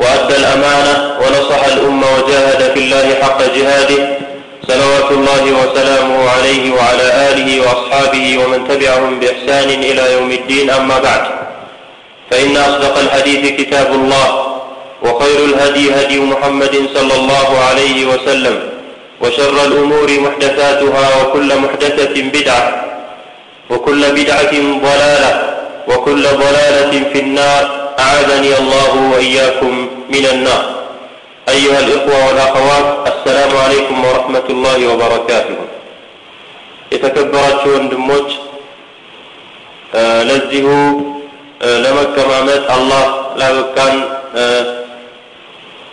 وأدى الأمانة ونصح الأمة وجاهد في الله حق جهاده. صلوات الله وسلامه عليه وعلى آله وأصحابه ومن تبعهم بإحسان إلى يوم الدين. أما بعد فإن أصدق الحديث كتاب الله وخير الهدي هدي محمد صلى الله عليه وسلم وشر الأمور محدثاتها وكل محدثة بدعة وكل بدعة ضلالة وكل ضلالة في النار. أعاذني الله وإياكم من النار أيها الإخوة والأخوات السلام عليكم ورحمة الله وبركاته የተከበራችሁ ወንድሞች ለዚሁ ለመከማመጥ አላህ ላበቃን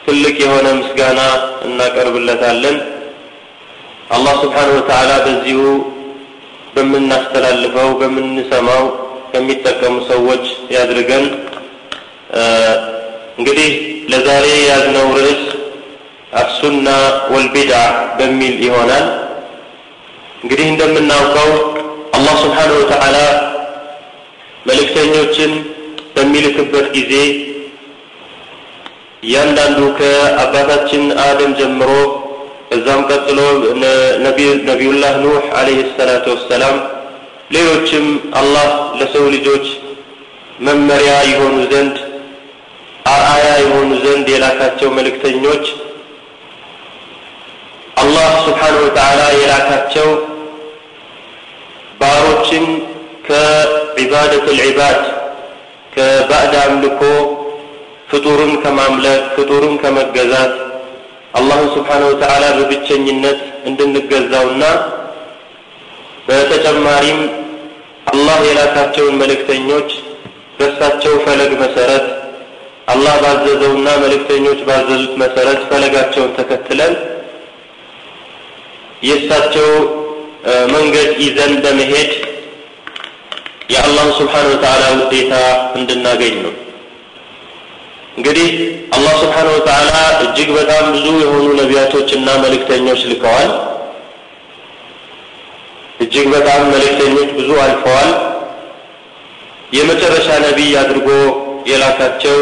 ትልቅ የሆነ ምስጋና እናቀርብለታለን አላህ ስብሓንሁ ወተዓላ በዚሁ በምናስተላልፈው በምንሰማው ከሚጠቀሙ ሰዎች ያድርገን እንግዲህ ለዛሬ ያዝነው ርዕስ አሱና ወልቢድዓ በሚል ይሆናል። እንግዲህ እንደምናውቀው አላህ ስብሓንሁ ወተዓላ መልእክተኞችን በሚልክበት ጊዜ እያንዳንዱ ከአባታችን አደም ጀምሮ ከዛም ቀጥሎ ነቢዩላህ ኑህ አለይሂ ሰላቱ ወሰላም ሌሎችም አላህ ለሰው ልጆች መመሪያ የሆኑ ዘንድ አርአያ የሆኑ ዘንድ የላካቸው መልእክተኞች አላህ ስብሓንሁ ወተዓላ የላካቸው ባሮችን ከዒባደት ልዒባድ ከባዕድ አምልኮ ፍጡርን ከማምለክ ፍጡርን ከመገዛት አላህን ስብሓንሁ ወተዓላ በብቸኝነት እንድንገዛውና በተጨማሪም አላህ የላካቸውን መልእክተኞች በእሳቸው ፈለግ መሰረት አላህ ባዘዘውና መልእክተኞች ባዘዙት መሰረት ፈለጋቸውን ተከትለን የእሳቸው መንገድ ይዘን በመሄድ የአላህ ስብሓን ወተዓላ ውዴታ እንድናገኝ ነው። እንግዲህ አላህ ስብሓን ወተዓላ እጅግ በጣም ብዙ የሆኑ ነቢያቶችና መልእክተኞች ልከዋል። እጅግ በጣም መልእክተኞች ብዙ አልፈዋል። የመጨረሻ ነቢይ አድርጎ የላካቸው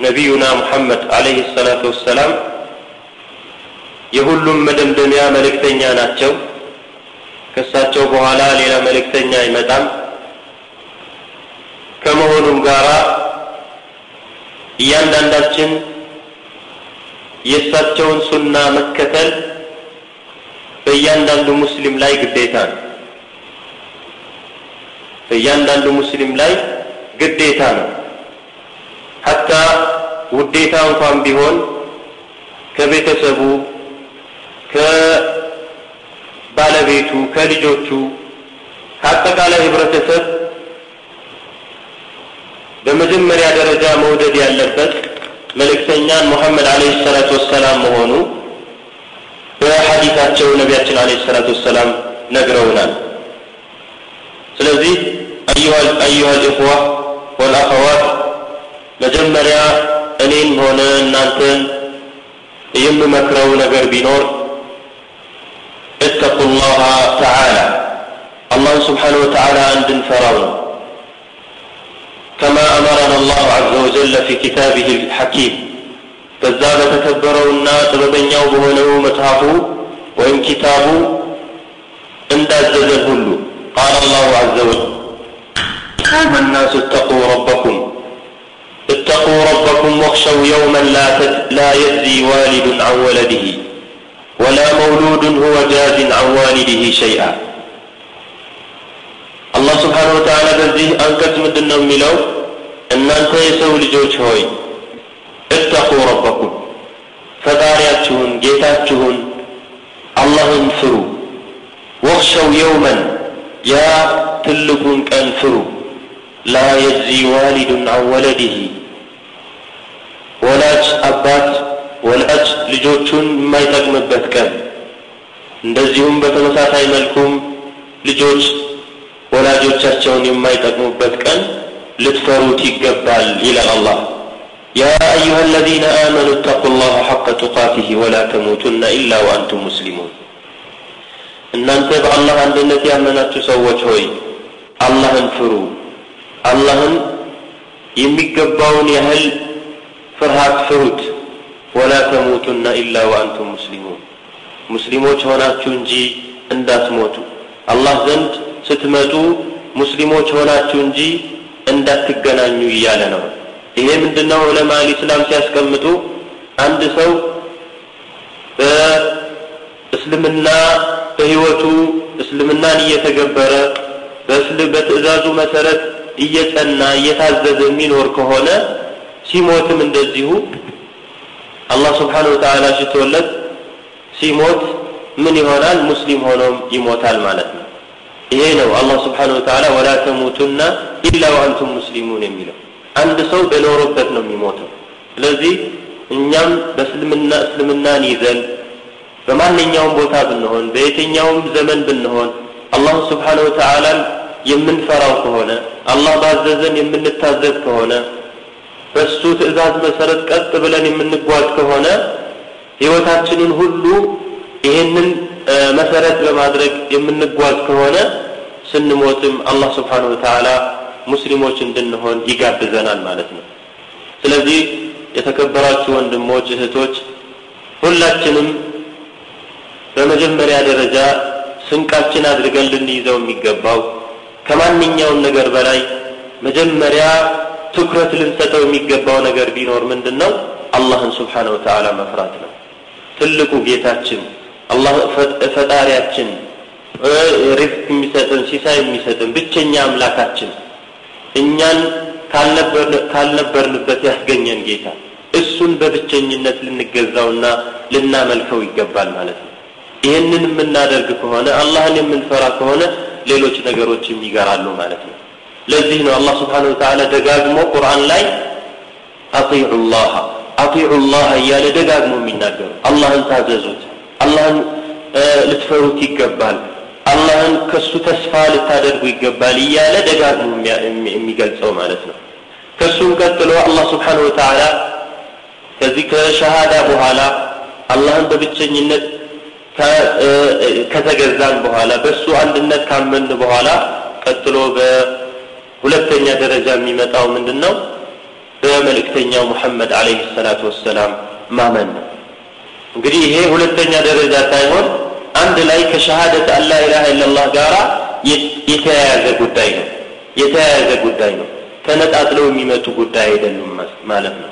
ነቢዩና ሙሐመድ አለይሂ ሰላቱ ወሰላም የሁሉም መደምደሚያ መልእክተኛ ናቸው። ከእሳቸው በኋላ ሌላ መልእክተኛ አይመጣም። ከመሆኑም ጋራ እያንዳንዳችን የእሳቸውን ሱና መከተል በእያንዳንዱ ሙስሊም ላይ ግዴታ ነው። በእያንዳንዱ ሙስሊም ላይ ግዴታ ነው ሐታ ውዴታ እንኳን ቢሆን ከቤተሰቡ ከባለቤቱ ከልጆቹ ከአጠቃላይ ህብረተሰብ በመጀመሪያ ደረጃ መውደድ ያለበት መልእክተኛን ሙሐመድ አለይሂ ሰላቱ ወሰላም መሆኑ በሐዲታቸው ነቢያችን አለይሂ ሰላቱ ወሰላም ነግረውናል። ስለዚህ አዩሃ ልእኽዋ ወልአኸዋት መጀመሪያ እኔም ሆነ እናንተን የምመክረው ነገር ቢኖር اتقوا الله تعالى الله سبحانه وتعالى عند فرعون كما أمرنا الله عز وجل في كتابه الحكيم كذاب تكبروا ጥበበኛው በሆነው መጽሐፉ ወይም ኪታቡ እንዳዘዘ ሁሉ قال الله عز وجل أيها الناس اتقوا ربكم اتقوا ربكم واخشوا يوما لا, لا يجزي والد عن ولده ولا مولود هو جاز عن والده شيئا الله سبحانه وتعالى በዚህ አንቀጽ ምንድን ነው የሚለው እናንተ የሰው ልጆች ሆይ እተቁ ረበኩም ፈጣሪያችሁን ጌታችሁን አላህን ፍሩ ወክሸው የውመን ያ ትልቁን ቀን ፍሩ ላ የጅዚ ዋሊዱን አን ወለዲህ ወላጅ አባት ወላጅ ልጆቹን የማይጠቅምበት ቀን። እንደዚሁም በተመሳሳይ መልኩም ልጆች ወላጆቻቸውን የማይጠቅሙበት ቀን ልትፈሩት ይገባል ይላል አላህ። ያ አዩሃ አለዚነ አመኑ እተቁ ላህ ሐቀ ቱቃቲህ ወላ ተሙቱና ኢላ ወአንቱም ሙስሊሙን። እናንተ በአላህ አንድነት ያመናችሁ ሰዎች ሆይ አላህን ፍሩ። አላህን የሚገባውን ያህል ፍርሃት ፍሩት። ወላ ተሙቱና ኢላ ወአንቱም ሙስሊሙን። ሙስሊሞች ሆናችሁ እንጂ እንዳትሞቱ። አላህ ዘንድ ስትመጡ ሙስሊሞች ሆናችሁ እንጂ እንዳትገናኙ እያለ ነው። ይሄ ምንድነው? ዑለማ ኢስላም ሲያስቀምጡ አንድ ሰው በእስልምና በህይወቱ እስልምናን እየተገበረ በትእዛዙ መሰረት እየጸና እየታዘዘ የሚኖር ከሆነ ሲሞትም እንደዚሁ አላህ ስብሓነሁ ወተዓላ ሽቶለት ሲሞት ምን ይሆናል? ሙስሊም ሆኖም ይሞታል ማለት ነው። ይሄ ነው አላህ ስብሓነሁ ወተዓላ ወላ ተሙቱና ኢላ ወአንቱም ሙስሊሙን የሚለው። አንድ ሰው በኖረበት ነው የሚሞተው። ስለዚህ እኛም በእስልምና እስልምናን ይዘን በማንኛውም ቦታ ብንሆን በየትኛውም ዘመን ብንሆን አላህ ስብሓነሁ ወተዓላን የምንፈራው ከሆነ አላህ ባዘዘን የምንታዘዝ ከሆነ በሱ ትእዛዝ መሰረት ቀጥ ብለን የምንጓዝ ከሆነ ህይወታችንን ሁሉ ይህንን መሰረት በማድረግ የምንጓዝ ከሆነ ስንሞትም አላህ ስብሓነሁ ወተዓላ ሙስሊሞች እንድንሆን ይጋብዘናል ማለት ነው። ስለዚህ የተከበራችሁ ወንድሞች እህቶች ሁላችንም በመጀመሪያ ደረጃ ስንቃችን አድርገን ልንይዘው የሚገባው ከማንኛውም ነገር በላይ መጀመሪያ ትኩረት ልንሰጠው የሚገባው ነገር ቢኖር ምንድን ነው አላህን ስብሓነሁ ወተዓላ መፍራት ነው። ትልቁ ጌታችን አላህ ፈጣሪያችን ሪዝቅ የሚሰጥን ሲሳይ የሚሰጥን ብቸኛ አምላካችን እኛን ካልነበርንበት ያስገኘን ጌታ እሱን በብቸኝነት ልንገዛውና ልናመልከው ይገባል ማለት ነው። ይህንን የምናደርግ ከሆነ አላህን የምንፈራ ከሆነ ሌሎች ነገሮችም ይገራሉ ማለት ነው ለዚህ ነው አላህ ስብሓን ወተዓላ ደጋግሞ ቁርአን ላይ አጢዑ ላህ አጢዑ ላህ እያለ ደጋግሞ የሚናገሩ። አላህን ታዘዙት አላህን ልትፈሩት ይገባል አላህን ከሱ ተስፋ ልታደርጉ ይገባል እያለ ደጋግሞ የሚገልጸው ማለት ነው። ከሱም ቀጥሎ አላህ ስብሓን ወተዓላ ከዚህ ከሸሃዳ በኋላ አላህን በብቸኝነት ከተገዛን በኋላ በእሱ አንድነት ካመን በኋላ ቀጥሎ በሁለተኛ ደረጃ የሚመጣው ምንድን ነው በመልእክተኛው ሙሐመድ አለይሂ ሰላቱ ወሰላም ማመን ነው። እንግዲህ ይሄ ሁለተኛ ደረጃ ሳይሆን አንድ ላይ ከሸሃደት አላ ኢላሃ ኢላላህ ጋራ የተያያዘ ጉዳይ ነው። የተያያዘ ጉዳይ ነው። ተነጣጥለው የሚመጡ ጉዳይ አይደሉም ማለት ነው።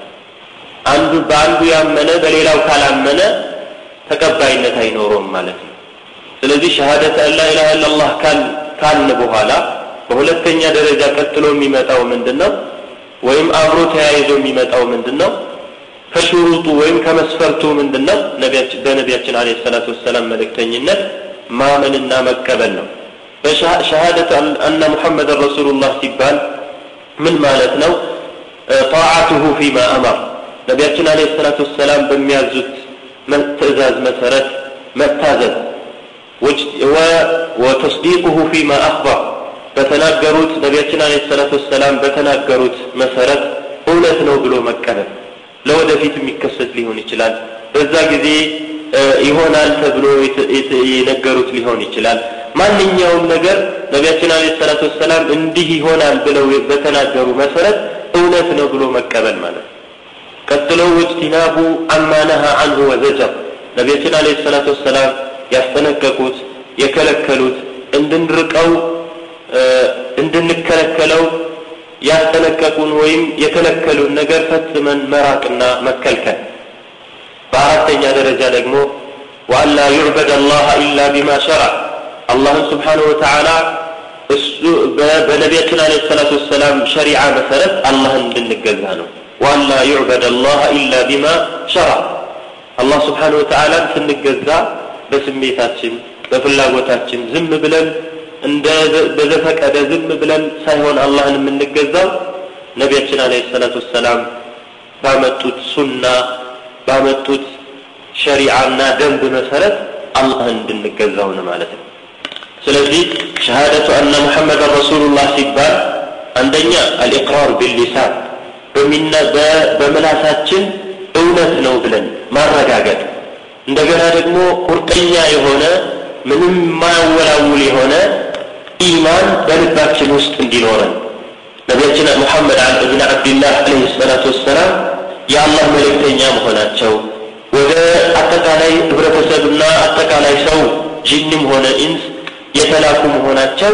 አንዱ በአንዱ ያመነ በሌላው ካላመነ ተቀባይነት አይኖረውም ማለት ነው። ስለዚህ ሸሃደት አላ ኢላሃ ኢላላህ ካልን በኋላ በሁለተኛ ደረጃ ቀጥሎ የሚመጣው ምንድን ነው ወይም አብሮ ተያይዞ የሚመጣው ምንድን ነው ከሽሩጡ ወይም ከመስፈርቱ ምንድን ነው በነቢያችን አለ ሰላቱ ወሰላም መልእክተኝነት ማመንና መቀበል ነው። በሸሃደት አነ ሙሐመድን ረሱሉላህ ሲባል ምን ማለት ነው? ጣዓቱሁ ፊማ አመር ነቢያችን አለ ሰላቱ ወሰላም በሚያዙት ትእዛዝ መሰረት መታዘዝ። ወተስዲቁሁ ፊማ አክበር በተናገሩት ነቢያችን አለ ሰላቱ ወሰላም በተናገሩት መሰረት እውነት ነው ብሎ መቀበል ለወደፊት የሚከሰት ሊሆን ይችላል። በዛ ጊዜ ይሆናል ተብሎ የነገሩት ሊሆን ይችላል። ማንኛውም ነገር ነቢያችን አለ ሰላቱ ወሰላም እንዲህ ይሆናል ብለው በተናገሩ መሰረት እውነት ነው ብሎ መቀበል ማለት ቀጥሎ ወጅቲናቡ አማነሃ አንሁ ወዘጀር። ነቢያችን አለ ሰላቱ ወሰላም ያስጠነቀቁት የከለከሉት እንድንርቀው እንድንከለከለው ያስጠነቀቁን ወይም የከለከሉን ነገር ፈጽመን መራቅና መከልከል። በአራተኛ ደረጃ ደግሞ ወአላ ዩዕበድ አላህ ኢላ ቢማ ሸራ አላህን ስብሓንሁ ወተዓላ እሱ በነቢያችን አለ ሰላቱ ወሰላም ሸሪዓ መሰረት አላህን እንድንገዛ ነው። ወአላ ዩዕበድ አላህ ኢላ ቢማ ሸራ አላህ ስብሓንሁ ወተዓላን ስንገዛ በስሜታችን በፍላጎታችን ዝም ብለን እንደ በዘፈቀደ ዝም ብለን ሳይሆን አላህን የምንገዛው ነቢያችን አለ ሰላቱ ወሰላም ባመጡት ሱና ባመጡት ሸሪዓና ደንብ መሰረት አላህን እንድንገዛው ነው ማለት ነው። ስለዚህ ሸሃደቱ አነ ሙሐመድን ረሱሉላህ ሲባል አንደኛ الإقرار باللسان በምላሳችን እውነት ነው ብለን ማረጋገጥ እንደገና ደግሞ ቁርጠኛ የሆነ ምንም የማያወላውል የሆነ ኢማን በልባችን ውስጥ እንዲኖረን። ነቢያችን ሙሐመድ እብን ዓብድላህ عليه الصلاة والسلام የአላህ መልእክተኛ መሆናቸው ወደ አጠቃላይ ህብረተሰብና አጠቃላይ ሰው ጅንም ሆነ إنس የተላኩ መሆናቸው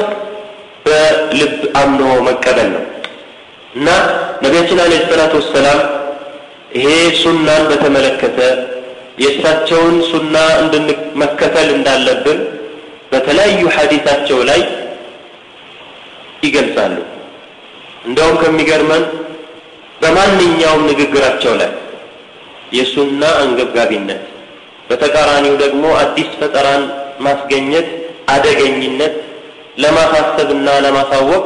በልብ አምኖ መቀበል ነው። እና ነቢያችን አለ ሰላቱ ወሰላም ይሄ ሱናን በተመለከተ የእሳቸውን ሱና እንድንመከተል እንዳለብን በተለያዩ ሐዲታቸው ላይ ይገልጻሉ። እንደውም ከሚገርመን በማንኛውም ንግግራቸው ላይ የሱና አንገብጋቢነት በተቃራኒው ደግሞ አዲስ ፈጠራን ማስገኘት አደገኝነት ለማሳሰብና ለማሳወቅ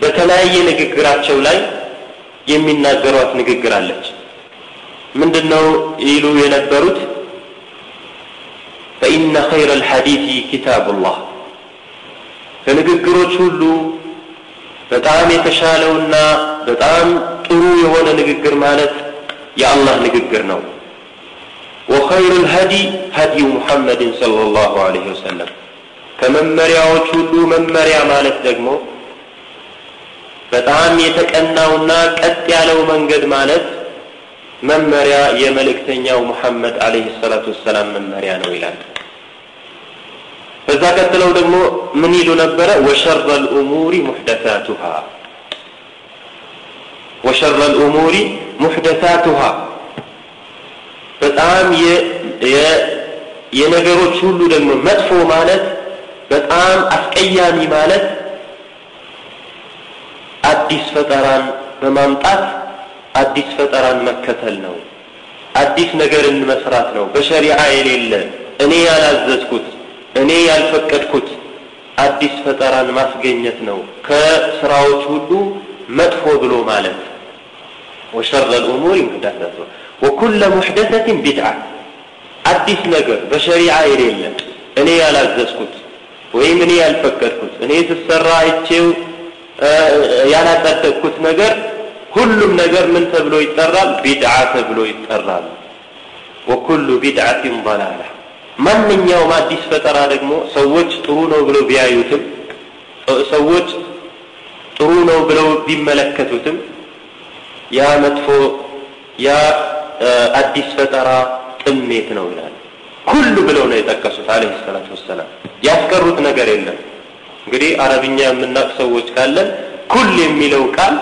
በተለያየ ንግግራቸው ላይ የሚናገሯት ንግግር አለች። ምንድነው ይሉ የነበሩት? ፈኢነ ኸይረ ልሐዲት ኪታቡላህ ከንግግሮች ሁሉ በጣም የተሻለውና በጣም ጥሩ የሆነ ንግግር ማለት የአላህ ንግግር ነው። ወኸይሩ ልሀዲ ሀዲዩ ሙሐመድን صለ ላሁ ዐለይሂ ወሰለም። ከመመሪያዎች ሁሉ መመሪያ ማለት ደግሞ በጣም የተቀናውና ቀጥ ያለው መንገድ ማለት መመሪያ የመልእክተኛው ሙሐመድ አለይሂ ሰላቱ ወሰላም መመሪያ ነው ይላል በዛ ቀጥለው ደግሞ ምን ይሉ ነበረ? ወሸረ ልእሙሪ ሙሕደሳቱሃ። ወሸረ ልእሙሪ ሙሕደሳቱሃ። በጣም የነገሮች ሁሉ ደግሞ መጥፎ ማለት በጣም አስቀያሚ ማለት አዲስ ፈጠራን በማምጣት አዲስ ፈጠራን መከተል ነው። አዲስ ነገርን መስራት ነው። በሸሪዓ የሌለ እኔ ያላዘዝኩት እኔ ያልፈቀድኩት አዲስ ፈጠራን ማስገኘት ነው። ከስራዎች ሁሉ መጥፎ ብሎ ማለት። ወሸረ ልእሙር ሙሕደሰቱ ወኩለ ሙሕደሰትን ቢድዓ። አዲስ ነገር በሸሪዓ የሌለ። እኔ ያላዘዝኩት ወይም እኔ ያልፈቀድኩት እኔ ስሰራ አይቼው ያላጸደቅኩት ነገር ሁሉም ነገር ምን ተብሎ ይጠራል? ቢድዓ ተብሎ ይጠራል። ወኩሉ ቢድዓትን ضላላ ማንኛውም አዲስ ፈጠራ ደግሞ ሰዎች ጥሩ ነው ብለው ቢያዩትም ሰዎች ጥሩ ነው ብለው ቢመለከቱትም ያ መጥፎ ያ አዲስ ፈጠራ ጥሜት ነው ይላል። ኩሉ ብለው ነው የጠቀሱት አለህ ሰላቱ ወሰላም። ያስቀሩት ነገር የለም። እንግዲህ አረብኛ የምናውቅ ሰዎች ካለን ኩል የሚለው ቃል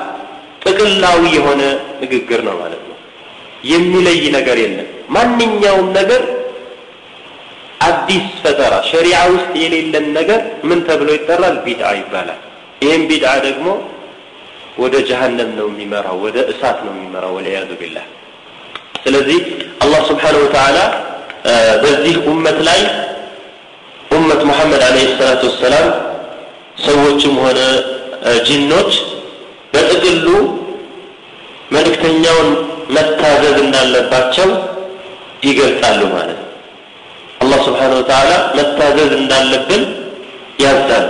ጥቅላዊ የሆነ ንግግር ነው ማለት ነው። የሚለይ ነገር የለም። ማንኛውም ነገር አዲስ ፈጠራ ሸሪዓ ውስጥ የሌለን ነገር ምን ተብሎ ይጠራል? ቢድዓ ይባላል። ይህም ቢድዓ ደግሞ ወደ ጀሃነም ነው የሚመራው ወደ እሳት ነው የሚመራው ወልያዙ ቢላህ። ስለዚህ አላህ ስብሓነሁ ወተዓላ በዚህ ኡመት ላይ ኡመት ሙሐመድ አለይሂ ሰላቱ ወሰላም ሰዎችም ሆነ ጅኖች በጥቅሉ መልእክተኛውን መታዘዝ እንዳለባቸው ይገልጻሉ ማለት ነው አላህ ስብሓነሁ ወተዓላ መታዘዝ እንዳለብን ያዛሉ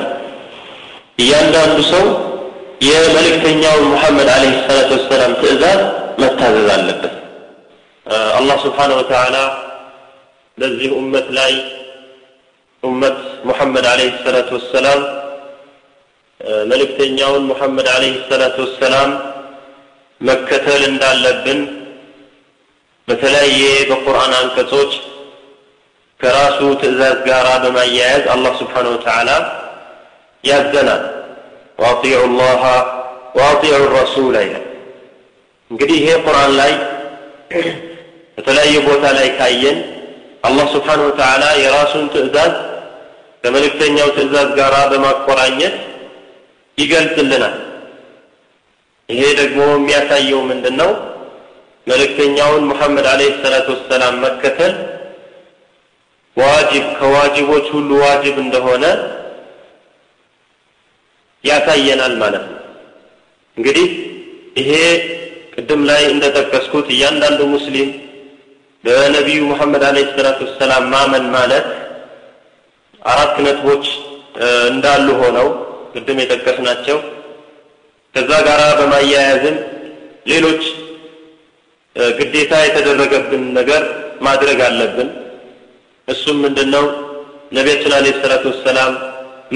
እያንዳንዱ ሰው የመልእክተኛውን ሙሐመድ አለይሂ ሰላቱ ወሰላም ትእዛዝ መታዘዝ አለበት። አላህ ስብሓነሁ ወተዓላ በዚህ ኡመት ላይ ኡመት ሙሐመድ አለይሂ ሰላቱ ወሰላም መልእክተኛውን ሙሐመድ አለይሂ ሰላቱ ወሰላም መከተል እንዳለብን በተለያየ በቁርአን አንቀጾች ከራሱ ትእዛዝ ጋር በማያያዝ አላህ ስብሓነሁ ወተዓላ ያዘናል። ወአጢዑ ላሃ ወአጢዑ ረሱላ ይላል። እንግዲህ ይሄ ቁርአን ላይ በተለያየ ቦታ ላይ ካየን አላህ ስብሓነሁ ወተዓላ የራሱን ትእዛዝ ከመልእክተኛው ትእዛዝ ጋር በማቆራኘት ይገልጽልናል። ይሄ ደግሞ የሚያሳየው ምንድን ነው መልእክተኛውን ሙሐመድ አለይሂ ሰላቱ ወሰላም መከተል ዋጅብ ከዋጅቦች ሁሉ ዋጅብ እንደሆነ ያሳየናል ማለት ነው እንግዲህ ይሄ ቅድም ላይ እንደጠቀስኩት እያንዳንዱ ሙስሊም በነቢዩ ሙሐመድ አለይሂ ሰላቱ ወሰላም ማመን ማለት አራት ነጥቦች እንዳሉ ሆነው ቅድም የጠቀስናቸው ከዛ ጋር በማያያዝም ሌሎች ግዴታ የተደረገብን ነገር ማድረግ አለብን። እሱም ምንድን ነው? ነቢያችን አለይሂ ሰላቱ ወሰላም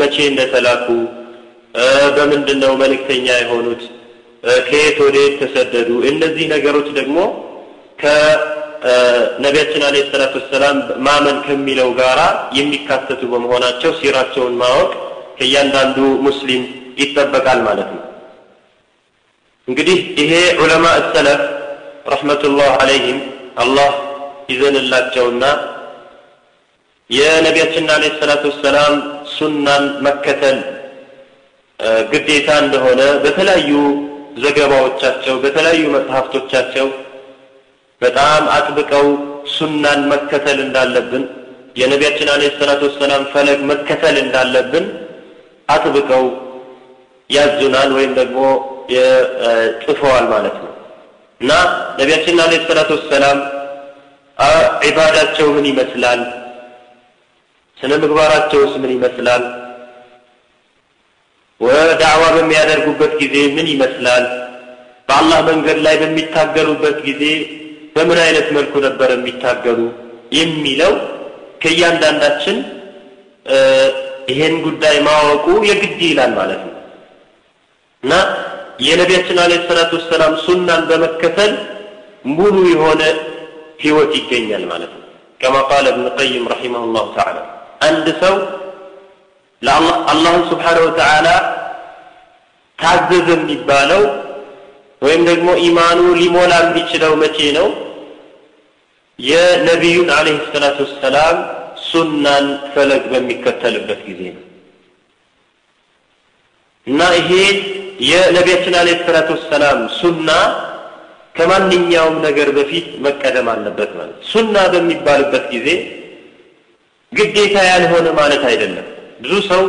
መቼ እንደተላኩ፣ በምንድን ነው መልእክተኛ የሆኑት፣ ከየት ወደ የት ተሰደዱ። እነዚህ ነገሮች ደግሞ ከነቢያችን አለይሂ ሰላቱ ወሰላም ማመን ከሚለው ጋራ የሚካተቱ በመሆናቸው ሲራቸውን ማወቅ ከእያንዳንዱ ሙስሊም ይጠበቃል ማለት ነው። እንግዲህ ይሄ ዑለማ ሰለፍ ረሕመቱላህ አለይህም አላህ ይዘንላቸውና የነቢያችንን አለይሂ ሰላቱ ወሰላም ሱናን መከተል ግዴታ እንደሆነ በተለያዩ ዘገባዎቻቸው በተለያዩ መጽሐፍቶቻቸው በጣም አጥብቀው ሱናን መከተል እንዳለብን የነቢያችን አለይሂ ሰላቱ ወሰላም ፈለግ መከተል እንዳለብን አጥብቀው ያዙናል ወይም ደግሞ ጽፈዋል ማለት ነው። እና ነቢያችን አለይሂ ሰላቱ ወሰላም ዒባዳቸው ምን ይመስላል ስነ ምግባራቸውስ ምን ይመስላል? ወዳዕዋ በሚያደርጉበት ጊዜ ምን ይመስላል? በአላህ መንገድ ላይ በሚታገሉበት ጊዜ በምን አይነት መልኩ ነበር የሚታገሉ የሚለው ከእያንዳንዳችን ይሄን ጉዳይ ማወቁ የግድ ይላል ማለት ነው። እና የነቢያችን አለይሂ ሰላቱ ወሰላም ሱናን በመከተል ሙሉ የሆነ ህይወት ይገኛል ማለት ነው። ከማ ቃለ እብን ቀይም ረሒመሁ ላሁ ተዓላ አንድ ሰው አላህን ስብሓነሁ ወተዓላ ታዘዘ የሚባለው ወይም ደግሞ ኢማኑ ሊሞላ የሚችለው መቼ ነው? የነቢዩን አለይሂ ሰላቱ ወሰላም ሱናን ፈለግ በሚከተልበት ጊዜ ነው። እና ይሄ የነቢያችን አለይሂ ሰላቱ ወሰላም ሱና ከማንኛውም ነገር በፊት መቀደም አለበት ማለት ሱና በሚባልበት ጊዜ ግዴታ ያልሆነ ማለት አይደለም። ብዙ ሰው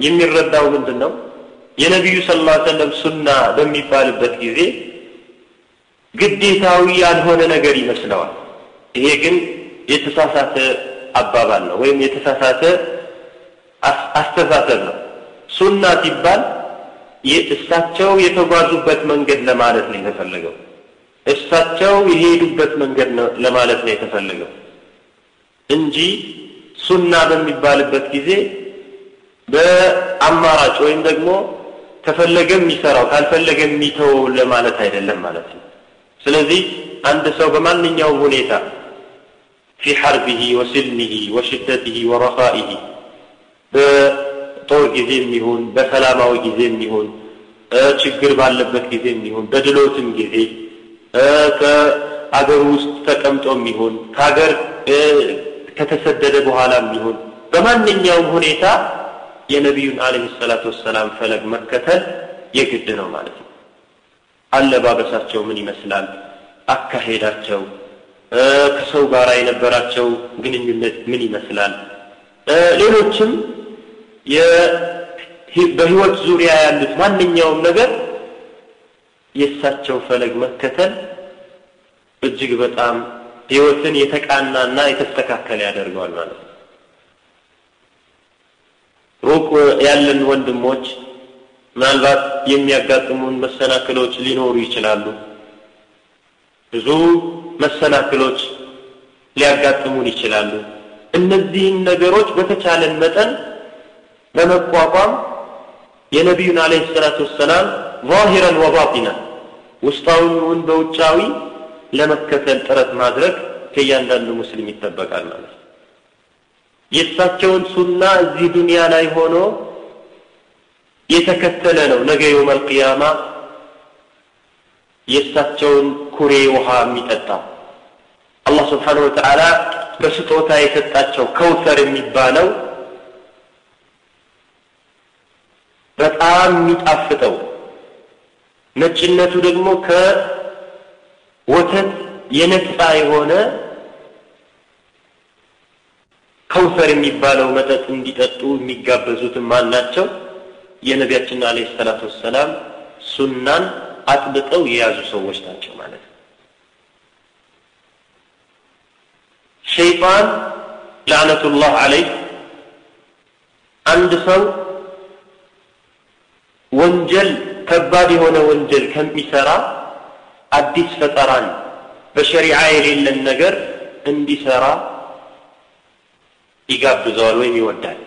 የሚረዳው ምንድን ነው የነቢዩ ስ ላ ሰለም ሱና በሚባልበት ጊዜ ግዴታዊ ያልሆነ ነገር ይመስለዋል። ይሄ ግን የተሳሳተ አባባል ነው ወይም የተሳሳተ አስተሳሰብ ነው። ሱና ሲባል እሳቸው የተጓዙበት መንገድ ለማለት ነው የተፈለገው። እሳቸው የሄዱበት መንገድ ለማለት ነው የተፈለገው። እንጂ ሱና በሚባልበት ጊዜ በአማራጭ ወይም ደግሞ ከፈለገ የሚሰራው ካልፈለገ የሚተወው ለማለት አይደለም ማለት ነው። ስለዚህ አንድ ሰው በማንኛውም ሁኔታ ፊ ሐርቢሂ ወስልሚሂ ወሽደትሂ ወረኻኢሂ በጦር ጊዜም ይሁን በሰላማዊ ጊዜም ይሁን ችግር ባለበት ጊዜም ይሁን በድሎትም ጊዜ ከአገር ውስጥ ተቀምጦም ይሁን ከሀገር ከተሰደደ በኋላም ይሁን በማንኛውም ሁኔታ የነቢዩን አለህ ሰላቱ ወሰላም ፈለግ መከተል የግድ ነው ማለት ነው። አለባበሳቸው ምን ይመስላል? አካሄዳቸው ከሰው ጋር የነበራቸው ግንኙነት ምን ይመስላል? ሌሎችም በህይወት ዙሪያ ያሉት ማንኛውም ነገር የእሳቸው ፈለግ መከተል እጅግ በጣም ህይወትን የተቃናና የተስተካከለ ያደርገዋል ማለት ነው። ሩቅ ያለን ወንድሞች ምናልባት የሚያጋጥሙን መሰናክሎች ሊኖሩ ይችላሉ። ብዙ መሰናክሎች ሊያጋጥሙን ይችላሉ። እነዚህን ነገሮች በተቻለን መጠን በመቋቋም የነቢዩን አለይሂ ሰላቱ ወሰላም ዛሂረን ወባጢና ውስጣዊውን በውጫዊ ለመከተል ጥረት ማድረግ ከእያንዳንዱ ሙስሊም ይጠበቃል ማለት ነው። የእሳቸውን ሱና እዚህ ዱንያ ላይ ሆኖ የተከተለ ነው። ነገ የውመል ቂያማ የእሳቸውን ኩሬ ውሃ የሚጠጣ አላህ ስብሓንሁ ወተዓላ በስጦታ የሰጣቸው ከውሰር የሚባለው በጣም የሚጣፍጠው። ነጭነቱ ደግሞ ወተት የነጻ የሆነ ከውሰር የሚባለው መጠጥ እንዲጠጡ የሚጋበዙት ማን ናቸው? የነቢያችን አለይሂ ሰላት ወሰላም ሱናን አጥብቀው የያዙ ሰዎች ናቸው ማለት ነው። ሸይጣን ላዕነቱላህ አለይህ አንድ ሰው ወንጀል ከባድ የሆነ ወንጀል ከሚሰራ አዲስ ፈጠራን በሸሪዓ የሌለን ነገር እንዲሰራ ይጋብዘዋል ወይም ይወዳል።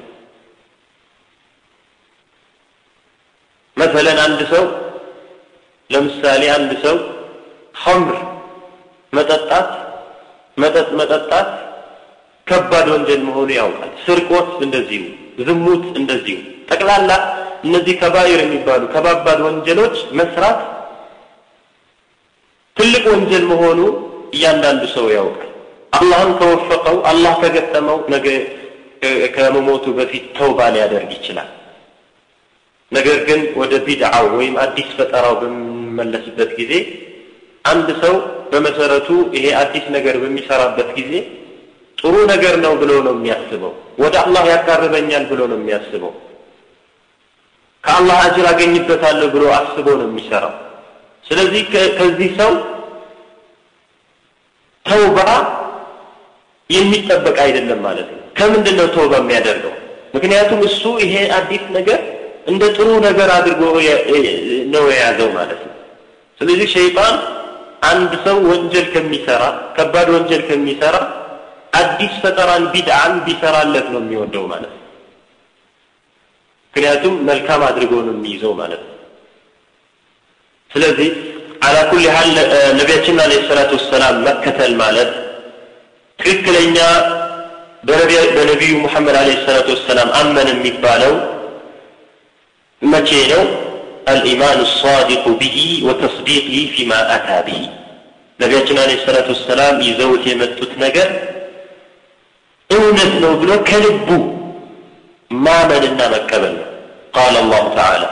መሰለን አንድ ሰው ለምሳሌ አንድ ሰው ኸምር መጠጣት መጠጥ መጠጣት ከባድ ወንጀል መሆኑ ያውቃል። ስርቆት እንደዚሁ፣ ዝሙት እንደዚሁ። ጠቅላላ እነዚህ ከባይር የሚባሉ ከባባድ ወንጀሎች መስራት ትልቅ ወንጀል መሆኑ እያንዳንዱ ሰው ያውቃል። አላህን ከወፈቀው አላህ ከገጠመው ነገ ከመሞቱ በፊት ተውባ ሊያደርግ ይችላል። ነገር ግን ወደ ቢድዓው ወይም አዲስ ፈጠራው በምንመለስበት ጊዜ አንድ ሰው በመሰረቱ ይሄ አዲስ ነገር በሚሰራበት ጊዜ ጥሩ ነገር ነው ብሎ ነው የሚያስበው። ወደ አላህ ያቃርበኛል ብሎ ነው የሚያስበው። ከአላህ አጅር አገኝበታለሁ ብሎ አስቦ ነው የሚሰራው። ስለዚህ ከዚህ ሰው ተውባ የሚጠበቅ አይደለም ማለት ነው። ከምንድን ነው ተውባ የሚያደርገው? ምክንያቱም እሱ ይሄ አዲስ ነገር እንደ ጥሩ ነገር አድርጎ ነው የያዘው ማለት ነው። ስለዚህ ሸይጣን አንድ ሰው ወንጀል ከሚሰራ ከባድ ወንጀል ከሚሰራ አዲስ ፈጠራን ቢድዓን ቢሰራለት ነው የሚወደው ማለት ነው። ምክንያቱም መልካም አድርጎ ነው የሚይዘው ማለት ነው። ስለዚህ አላ ኩል ሀል ነቢያችን አለ ሰላቱ ወሰላም መከተል ማለት ትክክለኛ በነቢዩ ሙሐመድ አለ ሰላቱ ወሰላም አመን የሚባለው መቼ ነው? አልኢማን ሳዲቁ ቢሂ ወተስዲቅሂ ፊማ አታ ቢሂ ነቢያችን አለ ሰላቱ ወሰላም ይዘውት የመጡት ነገር እውነት ነው ብሎ ከልቡ ማመንና መቀበል ነው። ቃለ አላሁ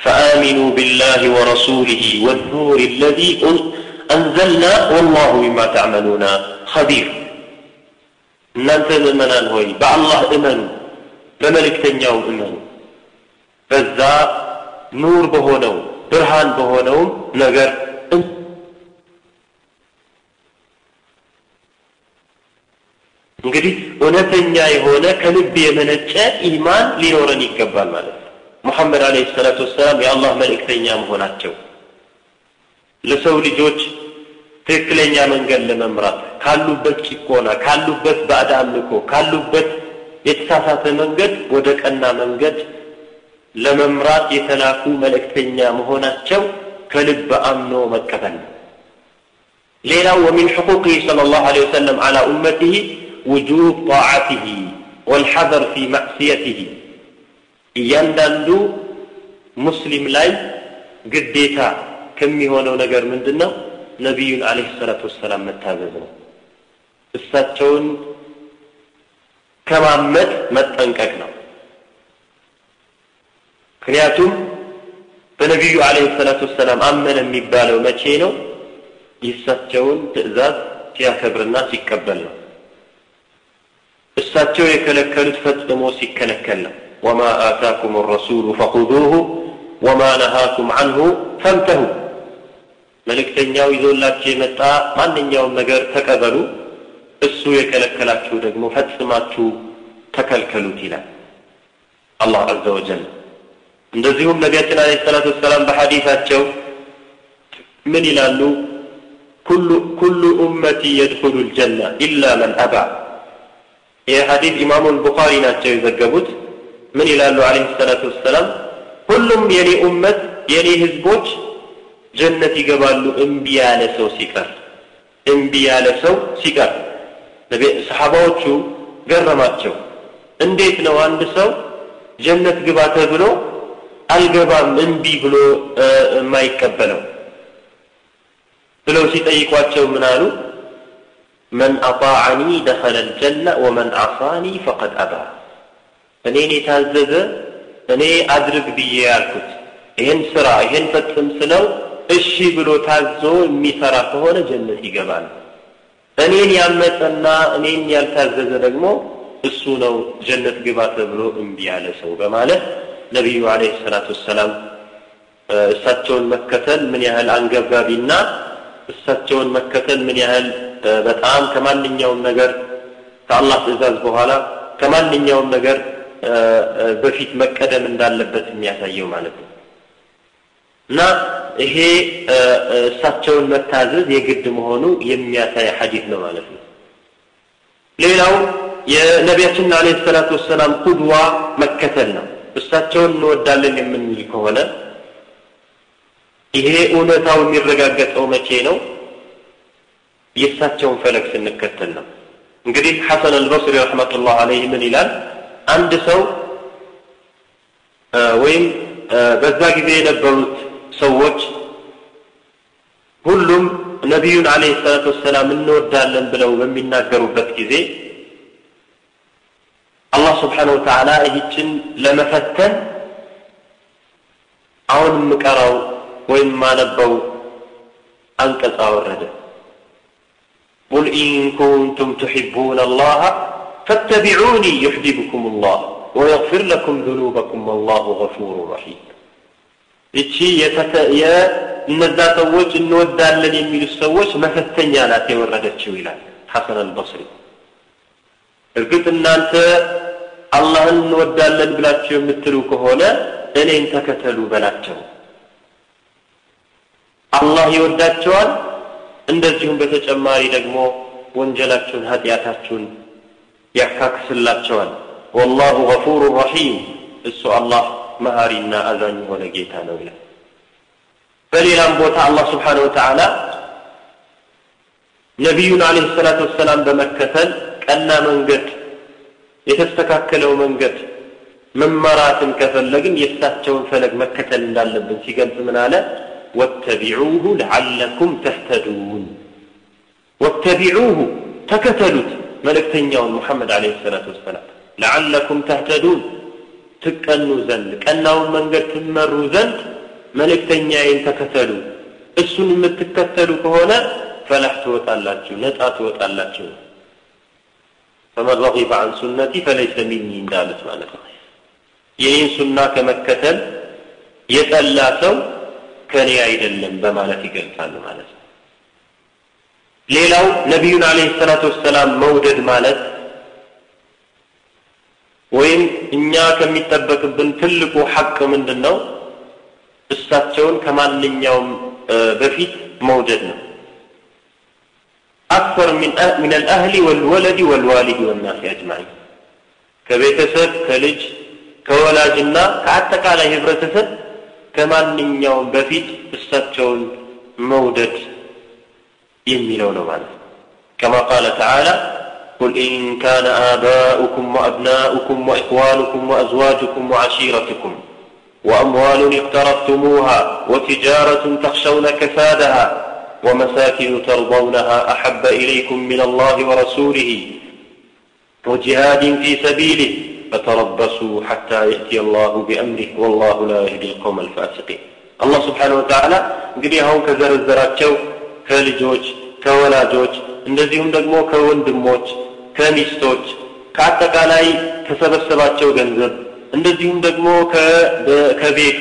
ተዓላ ፈአሚኑ ቢላህ ወረሱሊህ ወኑር አለዚ አንዘልና ወላሁ ቢማ ተዕመሉና ኸቢር። እናንተ ምእመናን ሆይ በአላህ እመኑ፣ በመልእክተኛው እመኑ፣ በዛ ኑር በሆነው ብርሃን በሆነውም ነገር እንግዲህ እውነተኛ የሆነ ከልብ የመነጨ ኢማን ሊኖረን ይገባል ማለት ነው። ሙሐመድ አለይሂ ሰላቱ ወሰላም የአላህ መልእክተኛ መሆናቸው ለሰው ልጆች ትክክለኛ መንገድ ለመምራት ካሉበት ጭቆና፣ ካሉበት ባዕድ አምልኮ፣ ካሉበት የተሳሳተ መንገድ ወደ ቀና መንገድ ለመምራት የተላኩ መልእክተኛ መሆናቸው ከልብ አምኖ መቀበል ነው። ሌላው ወሚን ሕቁቂህ ሰለላሁ ዐለይሂ ወሰለም ዐላ ኡመቲህ ውጁብ ጣዓቲህ ወልሐዘር ፊ ማዕስየቲህ እያንዳንዱ ሙስሊም ላይ ግዴታ ከሚሆነው ነገር ምንድን ነው? ነቢዩን አለይሂ ሰላቱ ወሰላም መታዘዝ ነው። እሳቸውን ከማመጥ መጠንቀቅ ነው። ምክንያቱም በነቢዩ አለይሂ ሰላቱ ወሰላም አመነ የሚባለው መቼ ነው? የእሳቸውን ትዕዛዝ ሲያከብርና ሲቀበል ነው። እሳቸው የከለከሉት ፈጽሞ ሲከለከል ነው። ወማ አታኩም ረሱሉ ፈኹዙሁ ወማ ነሃኩም አንሁ ፈንተሁ። መልእክተኛው ይዞላችሁ የመጣ ማንኛውም ነገር ተቀበሉ፣ እሱ የከለከላችሁ ደግሞ ፈጽማችሁ ተከልከሉት ይላል አላህ አዘ ወጀል። እንደዚሁም ነቢያችን አለይሂ ሰላቱ ወሰላም በሐዲሳቸው ምን ይላሉ? ኩሉ ኡመቲ የድኹሉ ልጀና ኢላ መን አባ ይህ ሐዲስ ኢማሙል ቡኻሪ ናቸው የዘገቡት። ምን ይላሉ አለይሂ ሰላቱ ወሰላም? ሁሉም የኔ ኡመት የኔ ህዝቦች ጀነት ይገባሉ እምቢ ያለ ሰው ሲቀር እምቢ ያለ ሰው ሲቀር። ሰሓባዎቹ ገረማቸው። እንዴት ነው አንድ ሰው ጀነት ግባ ተብሎ አልገባም እምቢ ብሎ የማይቀበለው ብለው ሲጠይቋቸው ምን አሉ? መን አጣዐኒ ደኸለ ልጀና ወመን አሳኒ ፈቀድ አባ። እኔን የታዘዘ እኔ አድርግ ብዬ ያልኩት ይህን ስራ ይህን ፈጽም ስለው እሺ ብሎ ታዞ የሚሰራ ከሆነ ጀነት ይገባል። እኔን ያመፀና እኔን ያልታዘዘ ደግሞ እሱ ነው ጀነት ግባ ተብሎ እምቢ ያለ ሰው በማለት ነቢዩ አለይሂ ሰላቱ ወሰላም እሳቸውን መከተል ምን ያህል አንገብጋቢና እሳቸውን መከተል ምን ያህል በጣም ከማንኛውም ነገር ከአላህ ትእዛዝ በኋላ ከማንኛውም ነገር በፊት መቀደም እንዳለበት የሚያሳየው ማለት ነው። እና ይሄ እሳቸውን መታዘዝ የግድ መሆኑ የሚያሳይ ሐዲስ ነው ማለት ነው። ሌላው የነቢያችን አለ ሰላቱ ወሰላም ቁድዋ መከተል ነው። እሳቸውን እንወዳለን የምንል ከሆነ ይሄ እውነታው የሚረጋገጠው መቼ ነው? የእሳቸውን ፈለግ ስንከተል ነው። እንግዲህ ሐሰን አልበስሪ ረሕመቱላህ አለይህ ምን ይላል አንድ ሰው ወይም በዛ ጊዜ የነበሩት ሰዎች ሁሉም ነቢዩን አለይሂ ሰላቱ ወሰላም እንወዳለን ብለው በሚናገሩበት ጊዜ አላህ ስብሓነሁ ወተዓላ ይህችን ለመፈተን አሁን የምቀራው ወይም የማነበው አንቀጽ አወረደ። ቁል ኢን ኩንቱም ቱሒቡነ አላህ فاتبعوني يحببكم الله ويغفر لكم ذنوبكم والله غفور رحيم እቺ የእነዛ ሰዎች እንወዳለን የሚሉት ሰዎች መፈተኛ ናት የወረደችው ይላል ሐሰን አልበስሪ እርግጥ እናንተ አላህን እንወዳለን ብላችሁ የምትሉ ከሆነ እኔን ተከተሉ በላቸው አላህ ይወዳቸዋል እንደዚሁም በተጨማሪ ደግሞ ወንጀላችሁን ኃጢአታችሁን ያካክስላቸዋል። ወላሁ ገፉሩ ረሒም። እሱ አላህ መሀሪና አዛኝ የሆነ ጌታ ነው ይላል። በሌላም ቦታ አላህ ስብሓን ወተዓላ ነቢዩን አለህ ሰላት ወሰላም በመከተል ቀና መንገድ የተስተካከለው መንገድ መመራትን ከፈለግን የእሳቸውን ፈለግ መከተል እንዳለብን ሲገልጽ ምን አለ? ወተቢዑሁ ለዓለኩም ተህተዱን። ወተቢዑሁ ተከተሉት መልእክተኛውን ሙሐመድ አለህ ሰላት ወሰላም ለዓለኩም ተህተዱን ትቀኑ ዘንድ ቀናውን መንገድ ትመሩ ዘንድ መልእክተኛዬን ተከተሉ። እሱን የምትከተሉ ከሆነ ፈላህ ትወጣላችሁ ነፃ ትወጣላችሁ። ፈመን ረጊበ አን ሱነቲ ፈለይሰ ሚኒ እንዳሉት ማለት ነው። የኔን ሱና ከመከተል የጠላ ሰው ከኔ አይደለም በማለት ይገልጻሉ ማለት ነው ሌላው ነቢዩን አለይሂ ሰላቱ ወሰላም መውደድ ማለት ወይም እኛ ከሚጠበቅብን ትልቁ ሐቅ ምንድን ነው? እሳቸውን ከማንኛውም በፊት መውደድ ነው። አክበር ሚን አልአህሊ ወልወለድ ወልዋሊድ ወናስ አጅማዒን ከቤተሰብ ከልጅ ከወላጅና ከአጠቃላይ ህብረተሰብ ከማንኛውም በፊት እሳቸውን መውደድ የሚለው ነው ማለት ነው كما قال تعالى قل إن كان آباؤكم وأبناؤكم وإخوانكم وأزواجكم وعشيرتكم وأموال اقترفتموها وتجارة تخشون كسادها ومساكن ترضونها أحب إليكم من الله ورسوله وجهاد في سبيله فتربصوا حتى يأتي الله بأمره والله لا يهدي القوم الفاسقين الله سبحانه وتعالى እንግዲህ አሁን ከዘረዘራቸው ከልጆች ከወላጆች እንደዚሁም ደግሞ ከወንድሞች ከሚስቶች ከአጠቃላይ ከሰበሰባቸው ገንዘብ እንደዚሁም ደግሞ ከቤቱ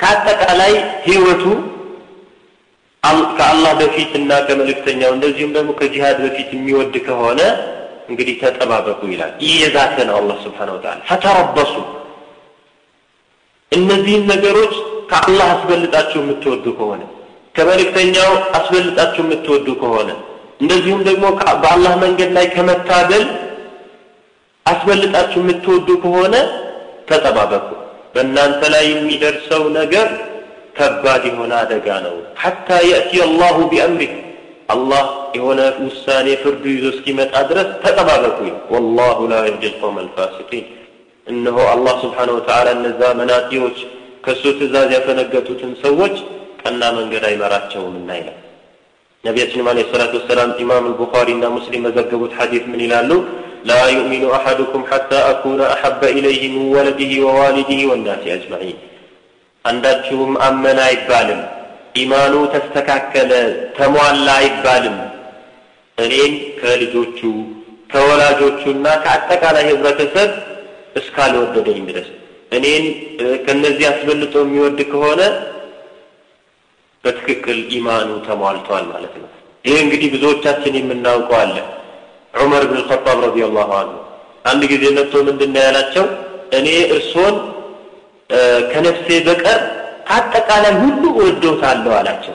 ከአጠቃላይ ህይወቱ ከአላህ በፊት እና ከመልእክተኛው እንደዚሁም ደግሞ ከጂሃድ በፊት የሚወድ ከሆነ እንግዲህ ተጠባበቁ ይላል። እየዛተ ነው አላህ ስብሓን ወተዓላ። ፈተረበሱ። እነዚህን ነገሮች ከአላህ አስበልጣችሁ የምትወዱ ከሆነ ከመልእክተኛው አስበልጣችሁ የምትወዱ ከሆነ እንደዚሁም ደግሞ በአላህ መንገድ ላይ ከመታገል አስበልጣችሁ የምትወዱ ከሆነ ተጠባበቁ። በእናንተ ላይ የሚደርሰው ነገር ከባድ የሆነ አደጋ ነው። ሐታ የእቲ አላሁ ቢአምሪህ አላህ የሆነ ውሳኔ ፍርዱ ይዞ እስኪመጣ ድረስ ተጠባበቁ። ወላሁ ላ የህዲ ልቀውም አልፋሲቂን። እነሆ አላህ ስብሓን ወተዓላ እነዛ መናጢዎች ከእሱ ትእዛዝ ያፈነገጡትን ሰዎች ቀና መንገድ አይመራቸውም እና ይላል። ነቢያችንም አለ ሰላት ወሰላም ኢማም አልቡኻሪ እና ሙስሊም መዘገቡት ሐዲት ምን ይላሉ? ላ ዩእሚኑ አሐዱኩም ሐታ አኩነ አሐበ ኢለይህ ምን ወለድህ ወዋሊድህ ወናሲ አጅማዒን። አንዳችሁም አመነ አይባልም። ኢማኑ ተስተካከለ ተሟላ አይባልም። እኔን ከልጆቹ ከወላጆቹና ከአጠቃላይ ህብረተሰብ እስካልወደደኝ ድረስ እኔን ከነዚህ አስበልጦ የሚወድ ከሆነ በትክክል ኢማኑ ተሟልቷል ማለት ነው። ይህ እንግዲህ ብዙዎቻችን የምናውቀው አለ። ዑመር ብን ልኸጣብ ረዲየላሁ አንሁ አንድ ጊዜ መጥቶ ምንድን ያላቸው? እኔ እርሶን ከነፍሴ በቀር ከአጠቃላይ ሁሉ እወዶታለሁ አላቸው።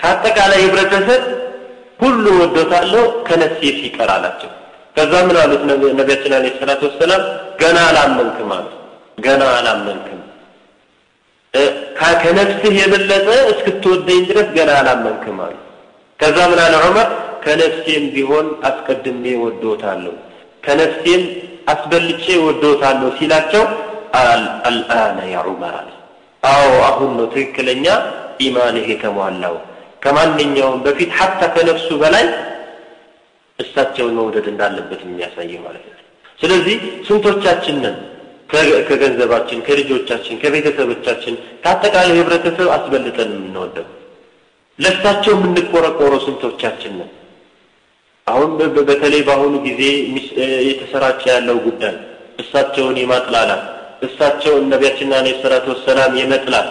ከአጠቃላይ ህብረተሰብ ሁሉ እወዶታለሁ ከነፍሴ ሲቀር አላቸው። ከዛ ምን አሉት ነቢያችን አለ ሰላት ወሰላም? ገና አላመንክም አሉት። ገና አላመንክም ከነፍስህ የበለጠ እስክትወደኝ ድረስ ገና አላመንክም አሉ። ከዛ ምን አለ ዑመር? ከነፍሴም ቢሆን አስቀድሜ ወዶታለሁ ከነፍሴም አስበልጬ ወዶታለሁ ሲላቸው አልአነ ያ ዑመር አለ። አዎ አሁን ነው ትክክለኛ ኢማንህ የተሟላው። ከማንኛውም በፊት ሐታ ከነፍሱ በላይ እሳቸውን መውደድ እንዳለበት የሚያሳይ ማለት ነው። ስለዚህ ስንቶቻችንን ከገንዘባችን ከልጆቻችን ከቤተሰቦቻችን ከአጠቃላይ ህብረተሰብ አስበልጠን የምንወደው። ለእሳቸው የምንቆረቆረው ስንቶቻችን ነን? አሁን በተለይ በአሁኑ ጊዜ የተሰራጨ ያለው ጉዳይ እሳቸውን የማጥላላት እሳቸውን ነቢያችን አለ ሰላት ወሰላም የመጥላት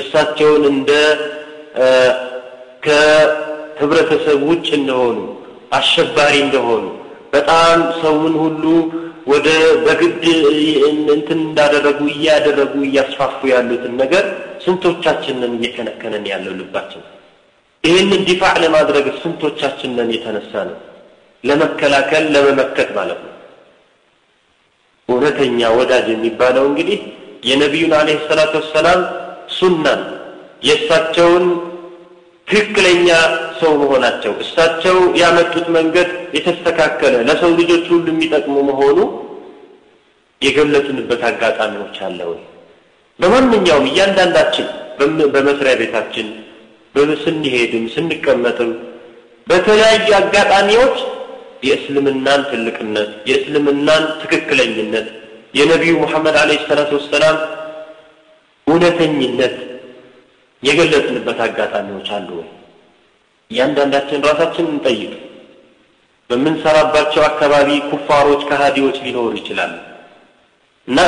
እሳቸውን እንደ ከህብረተሰብ ውጭ እንደሆኑ አሸባሪ እንደሆኑ በጣም ሰውን ሁሉ ወደ በግድ እንትን እንዳደረጉ እያደረጉ እያስፋፉ ያሉትን ነገር ስንቶቻችንን እየከነከነን ያለው ልባችን? ይህንን ዲፋዕ ለማድረግ ስንቶቻችንን የተነሳ ነው? ለመከላከል ለመመከት ማለት ነው። እውነተኛ ወዳጅ የሚባለው እንግዲህ የነቢዩን አለህ ሰላት ወሰላም ሱናን የእሳቸውን ትክክለኛ ሰው መሆናቸው እሳቸው ያመጡት መንገድ የተስተካከለ ለሰው ልጆች ሁሉ የሚጠቅሙ መሆኑ የገለጽንበት አጋጣሚዎች አለ ወይ? በማንኛውም እያንዳንዳችን በመስሪያ ቤታችን ስንሄድም ስንቀመጥም በተለያዩ አጋጣሚዎች የእስልምናን ትልቅነት የእስልምናን ትክክለኝነት የነቢዩ ሙሐመድ አለ ሰላት ወሰላም እውነተኝነት የገለጽንበት አጋጣሚዎች አሉ ወይ እያንዳንዳችን ራሳችን እንጠይቅ። በምንሰራባቸው አካባቢ ኩፋሮች ከሃዲዎች ሊኖሩ ይችላሉ። እና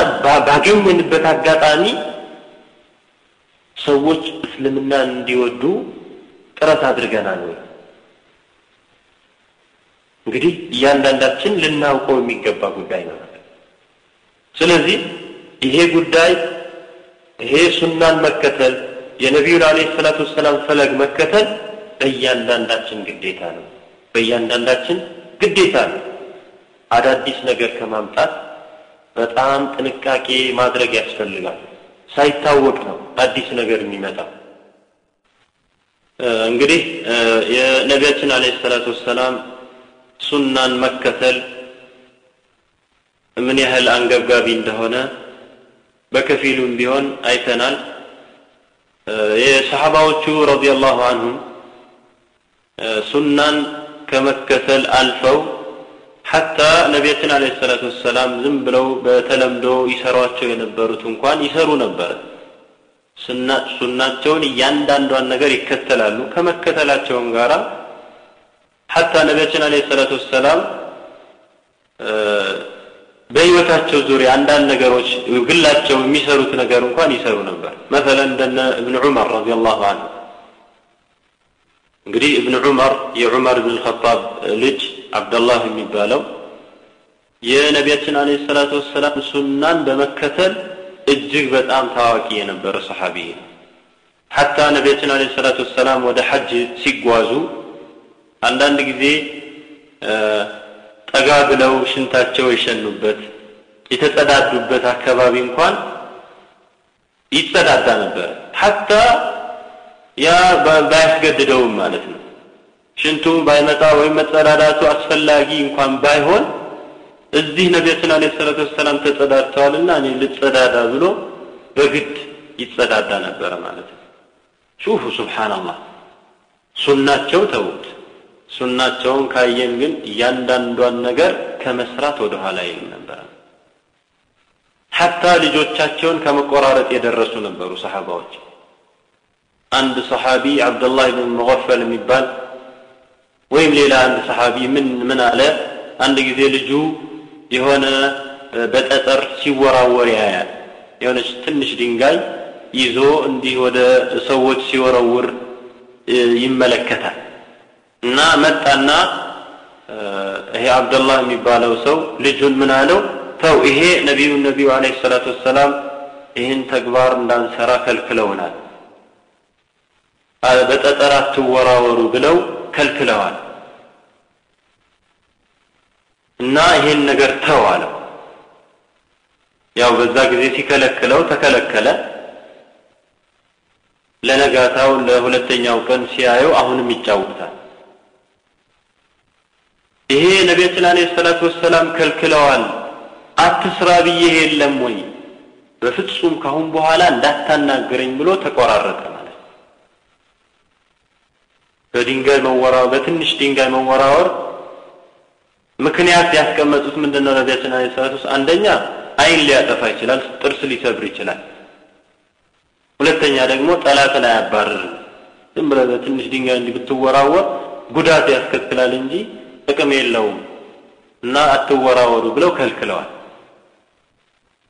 ባገኘንበት አጋጣሚ ሰዎች እስልምናን እንዲወዱ ጥረት አድርገናል ወይ? እንግዲህ እያንዳንዳችን ልናውቀው የሚገባ ጉዳይ ነው። ስለዚህ ይሄ ጉዳይ ይሄ ሱናን መከተል የነቢዩን አለ ሰላት ወሰላም ፈለግ መከተል በእያንዳንዳችን ግዴታ ነው። በእያንዳንዳችን ግዴታ ነው። አዳዲስ ነገር ከማምጣት በጣም ጥንቃቄ ማድረግ ያስፈልጋል። ሳይታወቅ ነው አዲስ ነገር የሚመጣው። እንግዲህ የነቢያችን አለ ሰላት ወሰላም ሱናን መከተል ምን ያህል አንገብጋቢ እንደሆነ በከፊሉም ቢሆን አይተናል። የሰሓባዎቹ ረዲየላሁ አንሁም ሱናን ከመከተል አልፈው ሐታ ነቢያችን አለ ሰላት ወሰላም ዝም ብለው በተለምዶ ይሰሯቸው የነበሩት እንኳን ይሰሩ ነበር። ሱናቸውን እያንዳንዷን ነገር ይከተላሉ። ከመከተላቸውም ጋራ ሐታ ነቢያችን አለ ሰላት ወሰላም በህይወታቸው ዙሪያ አንዳንድ ነገሮች ግላቸው የሚሰሩት ነገር እንኳን ይሰሩ ነበር። መሰለ እንደነ እብን ዑመር ረዲየላሁ አንሁ እንግዲህ እብን ዑመር የዑመር ብን ልኸጣብ ልጅ አብደላህ የሚባለው የነቢያችን አለ ሰላት ወሰላም ሱናን በመከተል እጅግ በጣም ታዋቂ የነበረ ሰሓቢ ነው። ሐታ ነቢያችን አለ ሰላት ወሰላም ወደ ሐጅ ሲጓዙ አንዳንድ ጊዜ ጠጋ ብለው ሽንታቸው የሸኑበት የተጸዳዱበት አካባቢ እንኳን ይጸዳዳ ነበር። ሐታ ያ ባያስገድደውም ማለት ነው። ሽንቱ ባይመጣ ወይም መጸዳዳቱ አስፈላጊ እንኳን ባይሆን እዚህ ነቢያችን አለ ሰላት ወሰላም ተጸዳድተዋልና እኔ ልጸዳዳ ብሎ በግድ ይጸዳዳ ነበረ ማለት ነው። ሹፉ ሱብሓንላህ ሱናቸው ተውት ሱናቸውን ካየን ግን እያንዳንዷን ነገር ከመስራት ወደ ኋላ ይሉ ነበረ። ሐታ ልጆቻቸውን ከመቆራረጥ የደረሱ ነበሩ ሰሓባዎች አንድ ሰሓቢ አብደላህ ብን ሙገፈል የሚባል ወይም ሌላ አንድ ሰሓቢ ምን ምን አለ? አንድ ጊዜ ልጁ የሆነ በጠጠር ሲወራወር ያያል። የሆነች ትንሽ ድንጋይ ይዞ እንዲህ ወደ ሰዎች ሲወረውር ይመለከታል። እና መጣና ይሄ አብደላህ የሚባለው ሰው ልጁን ምን አለው? ተው ይሄ ነቢዩ ነቢዩ አለይሂ ሰላቱ ወሰላም ይህን ተግባር እንዳንሰራ ከልክለውናል በጠጠር አትወራወሩ ብለው ከልክለዋል። እና ይሄን ነገር ተው አለው ያው በዛ ጊዜ ሲከለክለው ተከለከለ። ለነጋታው ለሁለተኛው ቀን ሲያየው አሁንም ይጫወታል። ይሄ ነቢያችን አለ ሰላቱ ወሰላም ከልክለዋል። አትስራ ብዬ የለም ወይ? በፍጹም ካሁን በኋላ እንዳታናገረኝ ብሎ ተቆራረጠ። ማለት በድንጋይ መወራወር በትንሽ ድንጋይ መወራወር ምክንያት ያስቀመጡት ምንድን ነቢያችን አለ ሰላት አንደኛ አይን ሊያጠፋ ይችላል ጥርስ ሊሰብር ይችላል። ሁለተኛ ደግሞ ጠላትን አያባርርም። ዝም ብለ በትንሽ ድንጋይ እንዲህ ብትወራወር ጉዳት ያስከትላል እንጂ ጥቅም የለውም እና አትወራወሩ ብለው ከልክለዋል።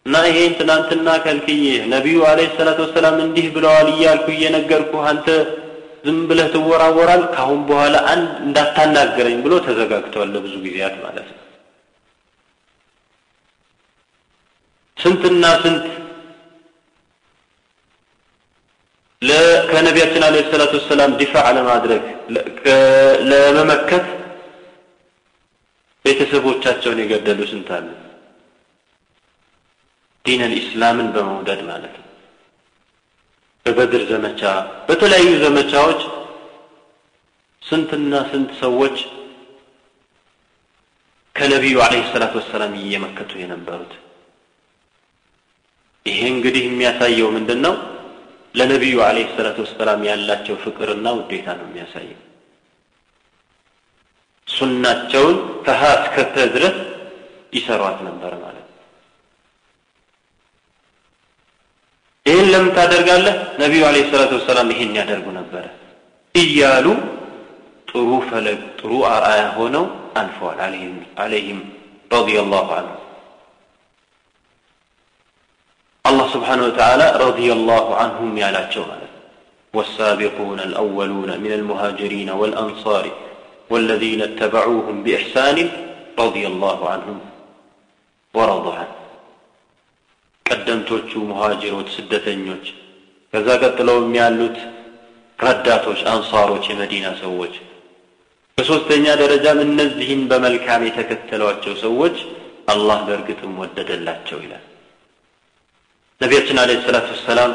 እና ይሄን ትናንትና ከልክዬ ነቢዩ አለይሂ ሰላቱ ወሰላም እንዲህ ብለዋል እያልኩ እየነገርኩ አንተ ዝም ብለህ ትወራወራል ካሁን በኋላ አንድ እንዳታናገረኝ ብሎ ተዘጋግተዋል ለብዙ ጊዜያት ማለት ነው። ስንትና ስንት ከነቢያችን አለ ሰላቱ ወሰላም ዲፋዕ ለማድረግ ለመመከት ቤተሰቦቻቸውን የገደሉ ስንት አሉ? ዲን አልኢስላምን በመውደድ ማለት ነው በበድር ዘመቻ በተለያዩ ዘመቻዎች ስንትና ስንት ሰዎች ከነቢዩ አለይሂ ሰላቱ ወሰላም እየመከቱ የነበሩት? ይሄ እንግዲህ የሚያሳየው ምንድን ነው ለነቢዩ አለይሂ ሰላቱ ወሰላም ያላቸው ፍቅርና ውዴታ ነው የሚያሳየው። ሱናቸውን ከሀ እስከ ድረስ ይሰሯት ነበር ማለት ነው ይህን ለምን ታደርጋለህ ነቢዩ አለይሂ ሰላቱ ወሰላም ይሄን ያደርጉ ነበረ እያሉ ጥሩ ፈለግ ጥሩ አርአያ ሆነው አልፈዋል አለይህም ረዲየላሁ አንሁ الله سبحانه وتعالى رضي الله عنهم يا مالك والسابقون الأولون من المهاجرين والأنصار والذين اتبعوهم بإحسان رضي الله عنهم ورضوا عنه ቀደምቶቹ ሙሃጅሮች ስደተኞች፣ ከዛ ቀጥለውም ያሉት ረዳቶች አንሳሮች፣ የመዲና ሰዎች። በሶስተኛ ደረጃም እነዚህን በመልካም የተከተሏቸው ሰዎች አላህ በእርግጥም ወደደላቸው ይላል ነቢያችን አለይሂ ሰላቱ ወሰላም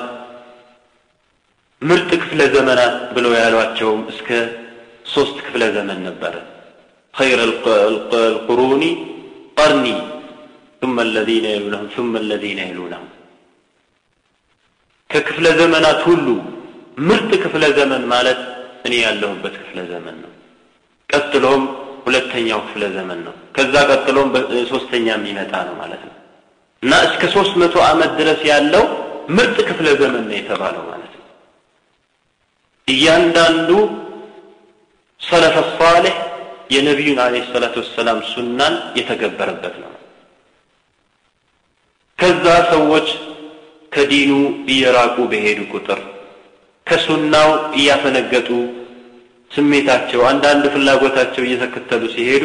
ምርጥ ክፍለ ዘመናት ብለው ያሏቸውም እስከ ሶስት ክፍለ ዘመን ነበረ። ኸይረ አልቁሩኒ ቀርኒ ثم الذين يلونهم ثم الذين يلونهم ከክፍለ ዘመናት ሁሉ ምርጥ ክፍለ ዘመን ማለት እኔ ያለሁበት ክፍለ ዘመን ነው ቀጥሎም ሁለተኛው ክፍለ ዘመን ነው ከዛ ቀጥሎም ሶስተኛ የሚመጣ ነው ማለት ነው እና እስከ ሶስት መቶ ዓመት ድረስ ያለው ምርጥ ክፍለ ዘመን ነው የተባለው ማለት ነው እያንዳንዱ ሰለፈ ሳሌሕ የነቢዩን አለ ሰላቱ ወሰላም ሱናን የተገበረበት ነው ከዛ ሰዎች ከዲኑ እየራቁ በሄዱ ቁጥር ከሱናው እያፈነገጡ ስሜታቸው አንዳንድ ፍላጎታቸው እየተከተሉ ሲሄዱ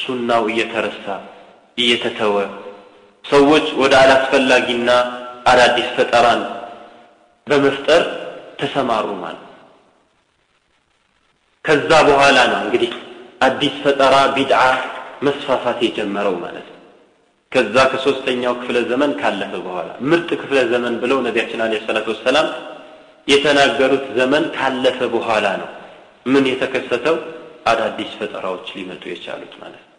ሱናው እየተረሳ እየተተወ ሰዎች ወደ አላስፈላጊና አዳዲስ ፈጠራን በመፍጠር ተሰማሩ ማለት ከዛ በኋላ ነው እንግዲህ አዲስ ፈጠራ ቢድዓ መስፋፋት የጀመረው ማለት ነው ከዛ ከሶስተኛው ክፍለ ዘመን ካለፈ በኋላ ምርጥ ክፍለ ዘመን ብለው ነቢያችን አለ ሰላት ወሰላም የተናገሩት ዘመን ካለፈ በኋላ ነው ምን የተከሰተው? አዳዲስ ፈጠራዎች ሊመጡ የቻሉት ማለት ነው።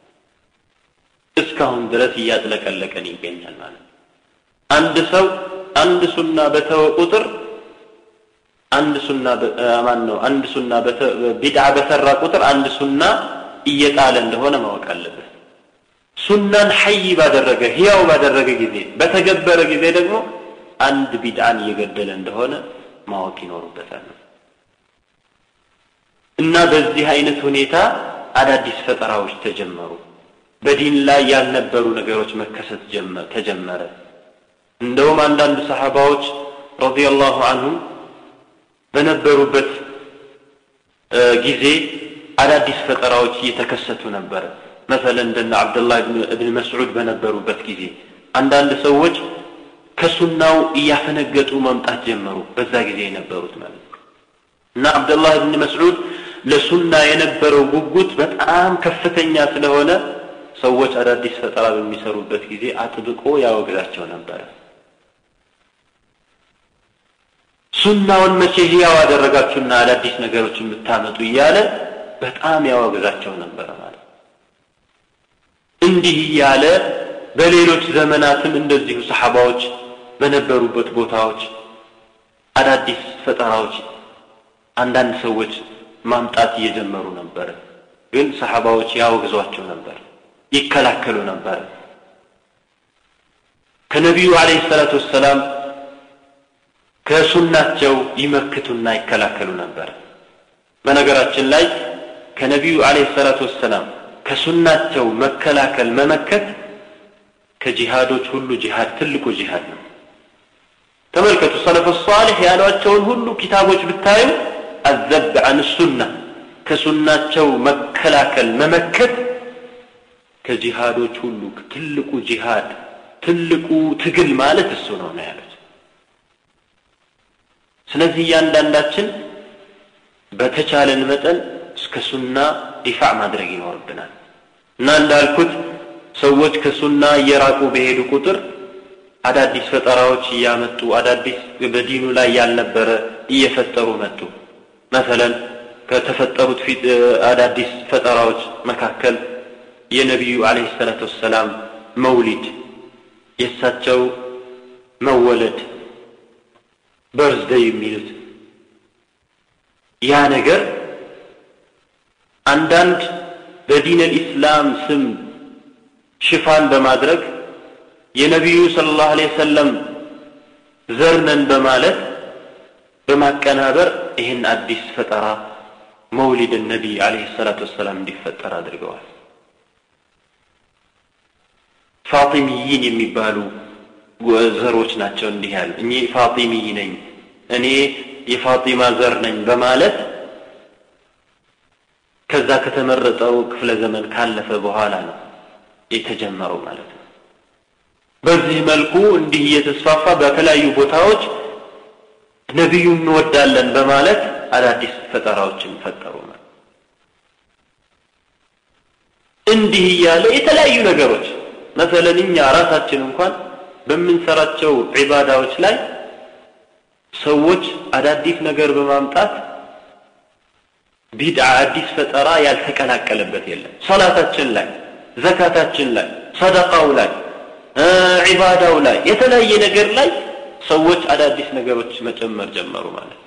እስካሁን ድረስ እያጥለቀለቀን ይገኛል ማለት ነው። አንድ ሰው አንድ ሱና በተወ ቁጥር አንድ ሱና ማን ነው አንድ ሱና ቢድዓ በሰራ ቁጥር አንድ ሱና እየጣለ እንደሆነ ማወቅ አለበት ሱናን ሐይ ባደረገ ህያው ባደረገ ጊዜ በተገበረ ጊዜ ደግሞ አንድ ቢድዓን እየገደለ እንደሆነ ማወቅ ይኖርበታል። እና በዚህ አይነት ሁኔታ አዳዲስ ፈጠራዎች ተጀመሩ። በዲን ላይ ያልነበሩ ነገሮች መከሰት ተጀመረ። እንደውም አንዳንድ ሰሓባዎች ረዲየላሁ አንሁም በነበሩበት ጊዜ አዳዲስ ፈጠራዎች እየተከሰቱ ነበረ መሰለ እንደነ አብደላህ እብን መስዑድ በነበሩበት ጊዜ። አንዳንድ ሰዎች ከሱናው እያፈነገጡ መምጣት ጀመሩ። በዛ ጊዜ የነበሩት ማለት ነው። እና አብደላህ እብን መስዑድ ለሱና የነበረው ጉጉት በጣም ከፍተኛ ስለሆነ ሰዎች አዳዲስ ፈጠራ በሚሰሩበት ጊዜ አጥብቆ ያወግዛቸው ነበረ። ሱናውን መቼ ህያው አደረጋችሁና አዳዲስ ነገሮች የምታመጡ እያለ በጣም ያወግዛቸው ነበረ እንዲህ እያለ በሌሎች ዘመናትም እንደዚሁ ሰሓባዎች በነበሩበት ቦታዎች አዳዲስ ፈጠራዎች አንዳንድ ሰዎች ማምጣት እየጀመሩ ነበረ ግን ሰሓባዎች ያወግዟቸው ነበር ይከላከሉ ነበር። ከነቢዩ አለይሂ ሰላቱ ወሰላም ከሱናቸው ይመክቱና ይከላከሉ ነበር። በነገራችን ላይ ከነቢዩ አለይሂ ሰላቱ ወሰላም ከሱናቸው መከላከል መመከት ከጂሃዶች ሁሉ ጂሃድ ትልቁ ጂሃድ ነው። ተመልከቱ سلف صالح ያሏቸውን ሁሉ ኪታቦች ብታዩ الذب عن السنة ከሱናቸው መከላከል መመከት ከጂሃዶች ሁሉ ትልቁ ጂሃድ ትልቁ ትግል ማለት እሱ ነው ነው ያሉት። ስለዚህ እያንዳንዳችን በተቻለን መጠን እስከ ሱና ዲፋዕ ማድረግ ይኖርብናል። እና እንዳልኩት ሰዎች ከሱና እየራቁ በሄዱ ቁጥር አዳዲስ ፈጠራዎች እያመጡ አዳዲስ በዲኑ ላይ ያልነበረ እየፈጠሩ መጡ። መሰለን ከተፈጠሩት ፊት አዳዲስ ፈጠራዎች መካከል የነቢዩ አለይሂ ሰላቱ ወሰላም መውሊድ የእሳቸው መወለድ በርዝደይ የሚሉት ያ ነገር አንዳንድ በዲን ልኢስላም ስም ሽፋን በማድረግ የነቢዩ ስለ ላሁ ዐለይሂ ወሰለም ዘርነን በማለት በማቀናበር ይህን አዲስ ፈጠራ መውሊድ ነቢይ አለይሂ ሰላቱ ወሰላም እንዲፈጠር አድርገዋል። ፋጢሚይን የሚባሉ ዘሮች ናቸው እንዲህ ያሉ። እኔ ፋጢሚይ ነኝ እኔ የፋጢማ ዘር ነኝ በማለት ከዛ ከተመረጠው ክፍለ ዘመን ካለፈ በኋላ ነው የተጀመረው ማለት ነው። በዚህ መልኩ እንዲህ እየተስፋፋ በተለያዩ ቦታዎች ነቢዩ እንወዳለን በማለት አዳዲስ ፈጠራዎችን ፈጠሩ ማለት እንዲህ እያለ የተለያዩ ነገሮች መሰለን እኛ ራሳችን እንኳን በምንሰራቸው ዒባዳዎች ላይ ሰዎች አዳዲስ ነገር በማምጣት ቢድዓ አዲስ ፈጠራ ያልተቀላቀለበት የለም። ሰላታችን ላይ ዘካታችን ላይ ሰደቃው ላይ ዒባዳው ላይ የተለያየ ነገር ላይ ሰዎች አዳዲስ ነገሮች መጨመር ጀመሩ ማለት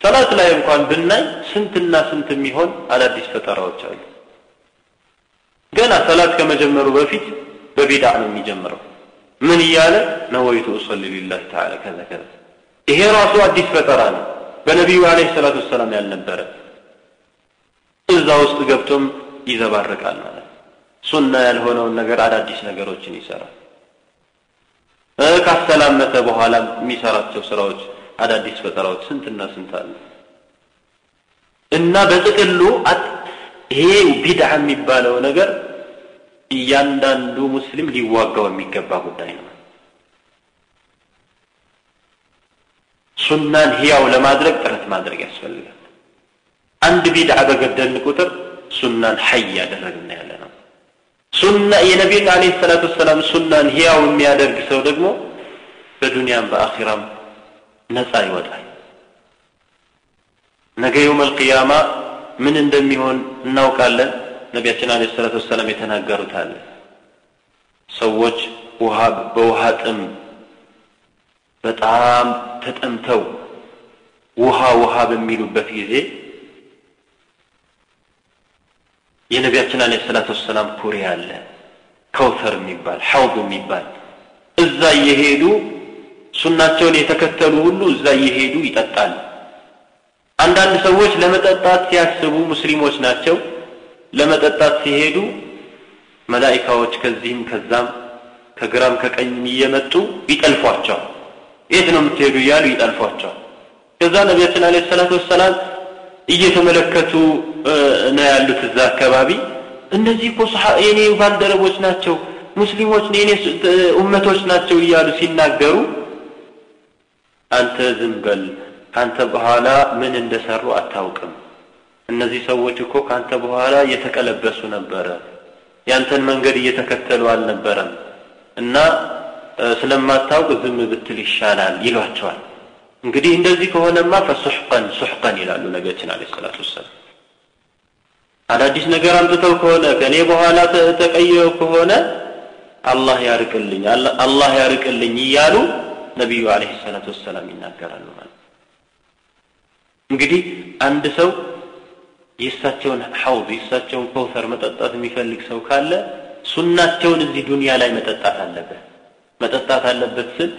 ሰላት ላይ እንኳን ብናይ ስንትና ስንት የሚሆን አዳዲስ ፈጠራዎች አሉ። ገና ሰላት ከመጀመሩ በፊት በቢድዓ ነው የሚጀምረው። ምን እያለ ነወይቱ እሰሊ ሊላህ ተዓላ ከዛ ከዛ ይሄ ራሱ አዲስ ፈጠራ ነው። በነቢዩ አለይሂ ሰላቱ ወሰላም ያልነበረ እዛ ውስጥ ገብቶም ይዘባርቃል ማለት ሱና ያልሆነውን ነገር አዳዲስ ነገሮችን ይሰራል። ካሰላመተ በኋላ የሚሰራቸው ስራዎች አዳዲስ ፈጠራዎች ስንትና ስንት አለ? እና በጥቅሉ ይሄ ቢድዓ የሚባለው ነገር እያንዳንዱ ሙስሊም ሊዋጋው የሚገባ ጉዳይ ነው። ሱናን ህያው ለማድረግ ጥረት ማድረግ ያስፈልጋል አንድ ቢድዓ በገደልን ቁጥር ሱናን ሐይ ያደረግና ያለ ነው ሱና የነቢዩን አለይሂ ሰላቱ ወሰላም ሱናን ህያው የሚያደርግ ሰው ደግሞ በዱንያም በአኺራም ነፃ ይወጣል። ነገ የውም አልቅያማ ምን እንደሚሆን እናውቃለን። ነቢያችን አለ ሰላት ወሰላም የተናገሩት አለ። ሰዎች ውሃ በውሃ ጥም በጣም ተጠምተው ውሃ ውሃ በሚሉበት ጊዜ የነቢያችን አለ ሰላት ወሰላም ኩሬ አለ ከውተር የሚባል ሐውድ የሚባል። እዛ እየሄዱ ሱናቸውን የተከተሉ ሁሉ እዛ እየሄዱ ይጠጣሉ። አንዳንድ ሰዎች ለመጠጣት ሲያስቡ ሙስሊሞች ናቸው። ለመጠጣት ሲሄዱ መላኢካዎች ከዚህም ከዛም ከግራም ከቀኝም እየመጡ ይጠልፏቸዋል። የት ነው የምትሄዱ እያሉ ይጠልፏቸዋል። ከዛ ነቢያችን አለ ሰላት ወሰላም እየተመለከቱ ነው ያሉት እዛ አካባቢ። እነዚህ እኮ የኔ ባልደረቦች ናቸው ሙስሊሞች የኔ ኡመቶች ናቸው እያሉ ሲናገሩ አንተ ዝም በል ካንተ በኋላ ምን እንደሰሩ አታውቅም። እነዚህ ሰዎች እኮ ካንተ በኋላ እየተቀለበሱ ነበረ ያንተን መንገድ እየተከተሉ አልነበረም። እና ስለማታውቅ ዝም ብትል ይሻላል ይሏቸዋል። እንግዲህ እንደዚህ ከሆነማ ፈሱሕቀን ሱሕቀን ይላሉ ነቢያችን አለ ሰላቱ ወሰላም አዳዲስ ነገር አምጥተው ከሆነ ከእኔ በኋላ ተቀይረው ከሆነ አላህ ያርቅልኝ አላህ ያርቅልኝ እያሉ ነቢዩ አለህ ሰላቱ ወሰላም ይናገራሉ ማለት እንግዲህ አንድ ሰው የእሳቸውን ሐውድ የእሳቸውን ከውተር መጠጣት የሚፈልግ ሰው ካለ ሱናቸውን እዚህ ዱንያ ላይ መጠጣት አለበት። መጠጣት አለበት ስል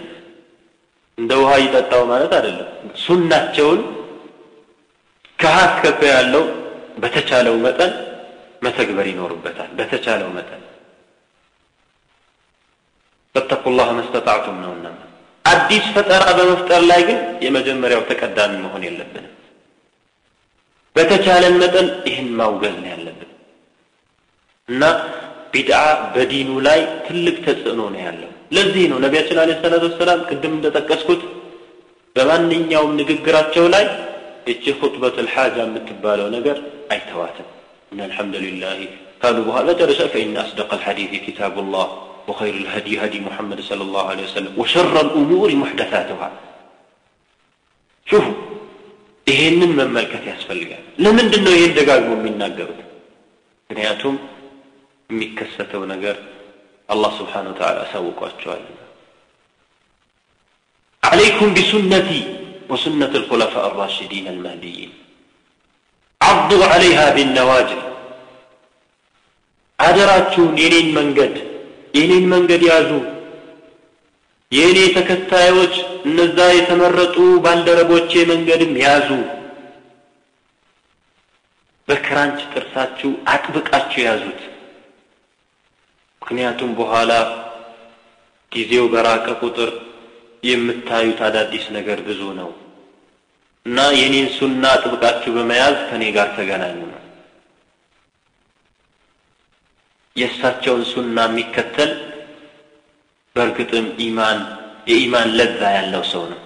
እንደ ውሃ ይጠጣው ማለት አይደለም። ሱናቸውን ከሀት ከፈ ያለው በተቻለው መጠን መተግበር ይኖርበታል። በተቻለው መጠን ፈተቁላህ መስተጣዕቱም ነውና አዲስ ፈጠራ በመፍጠር ላይ ግን የመጀመሪያው ተቀዳሚ መሆን የለብንም። በተቻለን መጠን ይህን ማውገዝ ነው ያለብን። እና ቢድዓ በዲኑ ላይ ትልቅ ተጽዕኖ ነው ያለው። ለዚህ ነው ነቢያችን አለ ሰላት ወሰላም ቅድም እንደጠቀስኩት በማንኛውም ንግግራቸው ላይ እቺ ሁጥበቱል ሓጃ የምትባለው ነገር አይተዋትም። እና አልሐምዱሊላህ ካሉ በኋላ መጨረሻ ፈኢነ አስደቀ ልሐዲት ኪታቡላህ وخير الهدي هدي محمد صلى الله عليه وسلم وشر الأمور محدثاتها شوفوا ይሄንን መመልከት ያስፈልጋል። ለምንድን ነው ይህን ደጋግሞ የሚናገሩት? ምክንያቱም የሚከሰተው ነገር አላህ ስብሓን ወተላ አሳውቋቸዋልና። عليكم بسنتي وسنة الخلفاء الراشدين المهديين عضوا عليها بالنواجذ አደራችሁን የኔን መንገድ የኔን መንገድ ያዙ የእኔ ተከታዮች እነዛ የተመረጡ ባልደረቦቼ መንገድም ያዙ በክራንች ጥርሳችሁ አጥብቃችሁ ያዙት ምክንያቱም በኋላ ጊዜው በራቀ ቁጥር የምታዩት አዳዲስ ነገር ብዙ ነው እና የኔን ሱና አጥብቃችሁ በመያዝ ከኔ ጋር ተገናኙ ነው የእሳቸውን ሱና የሚከተል በእርግጥም ኢማን የኢማን ለዛ ያለው ሰው ነው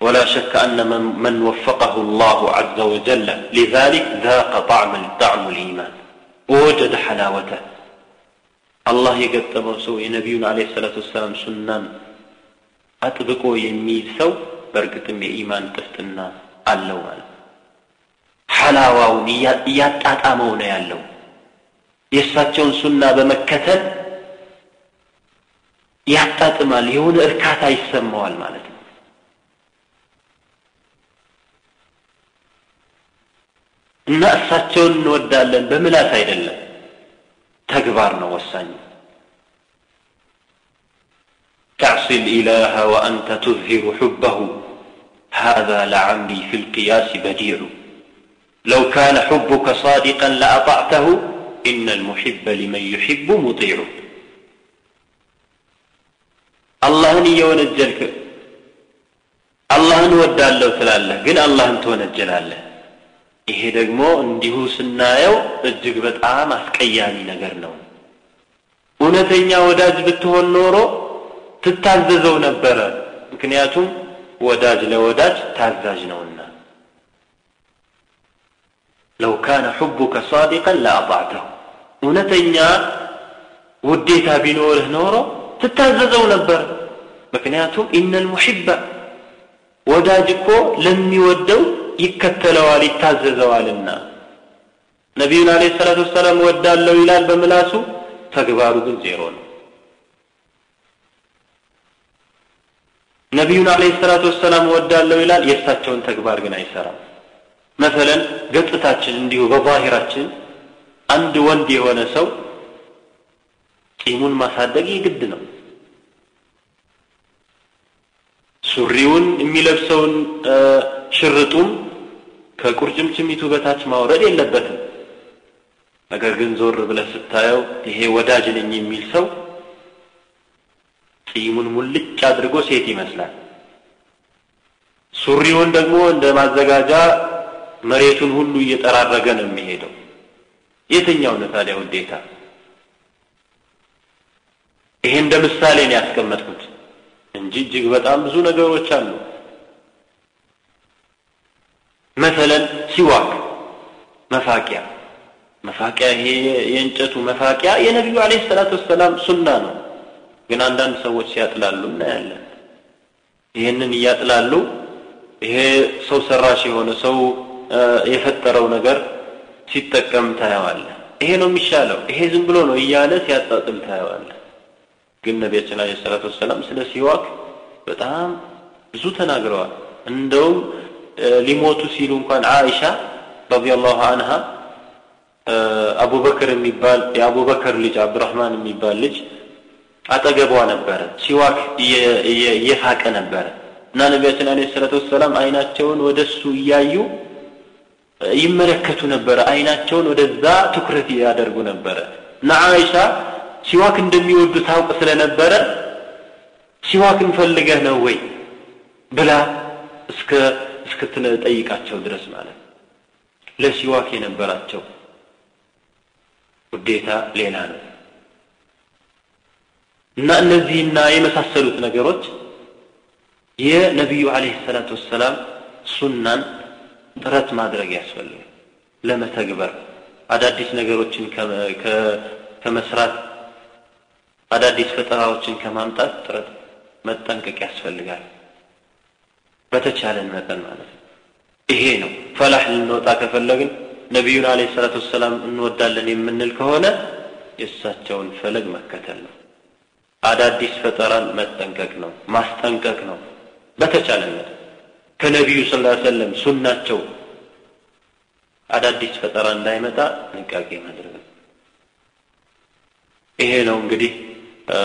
ولا شك أن من, من وفقه الله عز وجل لذلك ذاق طعم طعم الإيمان ووجد حلاوته አላህ የገጠመው ሰው የነቢዩን አለ ሰላት ወሰላም ሱናን አጥብቆ የሚይዝ ሰው በእርግጥም የኢማን ጥፍትና አለው ማለት ሐላዋውን እያጣጣመው ነው ያለው። የእሳቸውን ሱና በመከተል ያጣጥማል የሆነ እርካታ ይሰማዋል ማለት ነው። እና እሳቸውን እንወዳለን በምላስ አይደለም። ተግባር ነው ወሳኝ تعصي الإله وأنت تظهر حبه هذا لعمري في القياس بديع لو كان حبك صادقا لأطعته إن المحب لمن يحب مطيع አላህን እየወነጀልክ አላህን ወዳለሁ ትላለህ ግን አላህን ትወነጀላለህ ይሄ ደግሞ እንዲሁ ስናየው እጅግ በጣም አስቀያሚ ነገር ነው። እውነተኛ ወዳጅ ብትሆን ኖሮ ትታዘዘው ነበረ ምክንያቱም ወዳጅ ለወዳጅ ታዛዥ ነውና። ለው ካነ ሑቡከ ሳዲቀን ለአጣዕተሁ። እውነተኛ ውዴታ ቢኖርህ ኖሮ ትታዘዘው ነበር ምክንያቱም ኢነል ሙሕበ ወዳጅ እኮ ለሚወደው ይከተለዋል ይታዘዘዋልና። ነቢዩን አለ ሰላት ወሰላም ወዳለው ይላል በምላሱ ተግባሩ ግን ዜሮ ነው። ነቢዩን አለ ሰላት ወሰላም ወዳለው ይላል የእሳቸውን ተግባር ግን አይሰራም። መሰለን ገጽታችን እንዲሁ በዛሂራችን አንድ ወንድ የሆነ ሰው ጢሙን ማሳደግ የግድ ነው። ሱሪውን የሚለብሰውን ሽርጡም ከቁርጭምጭሚቱ በታች ማውረድ የለበትም። ነገር ግን ዞር ብለህ ስታየው ይሄ ወዳጅ ነኝ የሚል ሰው ጢሙን ሙልጭ አድርጎ ሴት ይመስላል። ሱሪውን ደግሞ እንደ ማዘጋጃ መሬቱን ሁሉ እየጠራረገ ነው የሚሄደው። የትኛው ነው ታዲያ ውዴታ? ይሄ እንደ ምሳሌ ነው ያስቀመጥኩት እንጂ እጅግ በጣም ብዙ ነገሮች አሉ መሰለን ሲዋክ መፋቂያ። መፋቂያ ይሄ የእንጨቱ መፋቂያ የነቢዩ አለይሂ ሰላቱ ወሰላም ሱና ነው። ግን አንዳንድ ሰዎች ሲያጥላሉ እናያለን። ይህንን እያጥላሉ ይሄ ሰው ሰራሽ የሆነ ሰው የፈጠረው ነገር ሲጠቀም ታየዋለ ይሄ ነው የሚሻለው። ይሄ ዝም ብሎ ነው እያለ ሲያጣጥል ታየዋለ ግን ነቢያችን አለ ሰላት ወሰላም ስለ ሲዋክ በጣም ብዙ ተናግረዋል። እንደውም ሊሞቱ ሲሉ እንኳን አይሻ ረዲየላሁ አንሃ አቡበክር የሚባል የአቡበክር ልጅ አብዱራህማን የሚባል ልጅ አጠገቧ ነበረ። ሲዋክ እየፋቀ ነበረ እና ነቢያችን አለ ሰላት ወሰላም አይናቸውን ወደ እሱ እያዩ ይመለከቱ ነበረ። አይናቸውን ወደዛ ትኩረት ያደርጉ ነበረ እና አይሻ ሲዋክ እንደሚወዱ ታውቅ ስለነበረ ሲዋክን ፈልገህ ነው ወይ ብላ እስከ እስክትጠይቃቸው ድረስ ማለት ለሲዋክ የነበራቸው ውዴታ ሌላ ነው። እና እነዚህና የመሳሰሉት ነገሮች የነቢዩ አለይሂ ሰላቱ ወሰላም ሱናን ጥረት ማድረግ ያስፈልጋል። ለመተግበር አዳዲስ ነገሮችን ከመስራት አዳዲስ ፈጠራዎችን ከማምጣት ጥረት መጠንቀቅ ያስፈልጋል በተቻለን መጠን ማለት ነው። ይሄ ነው። ፈላህ ልንወጣ ከፈለግን ነቢዩን አለ ሰላት ወሰላም እንወዳለን የምንል ከሆነ የእሳቸውን ፈለግ መከተል ነው። አዳዲስ ፈጠራን መጠንቀቅ ነው። ማስጠንቀቅ ነው። በተቻለን መጠን ከነቢዩ ስ ሰለም ሱናቸው አዳዲስ ፈጠራ እንዳይመጣ ጥንቃቄ ማድረግ ነው። ይሄ ነው እንግዲህ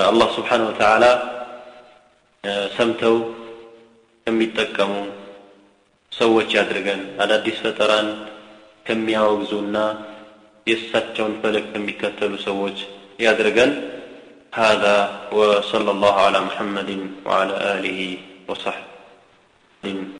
አላህ ስብሓን ወተዓላ ሰምተው ከሚጠቀሙ ሰዎች ያድርገን አዳዲስ ፈጠራን ከሚያወግዙና የእሳቸውን ፈለግ ከሚከተሉ ሰዎች ያድርገን هذا وصلى الله على محمد وعلى آله وصحبه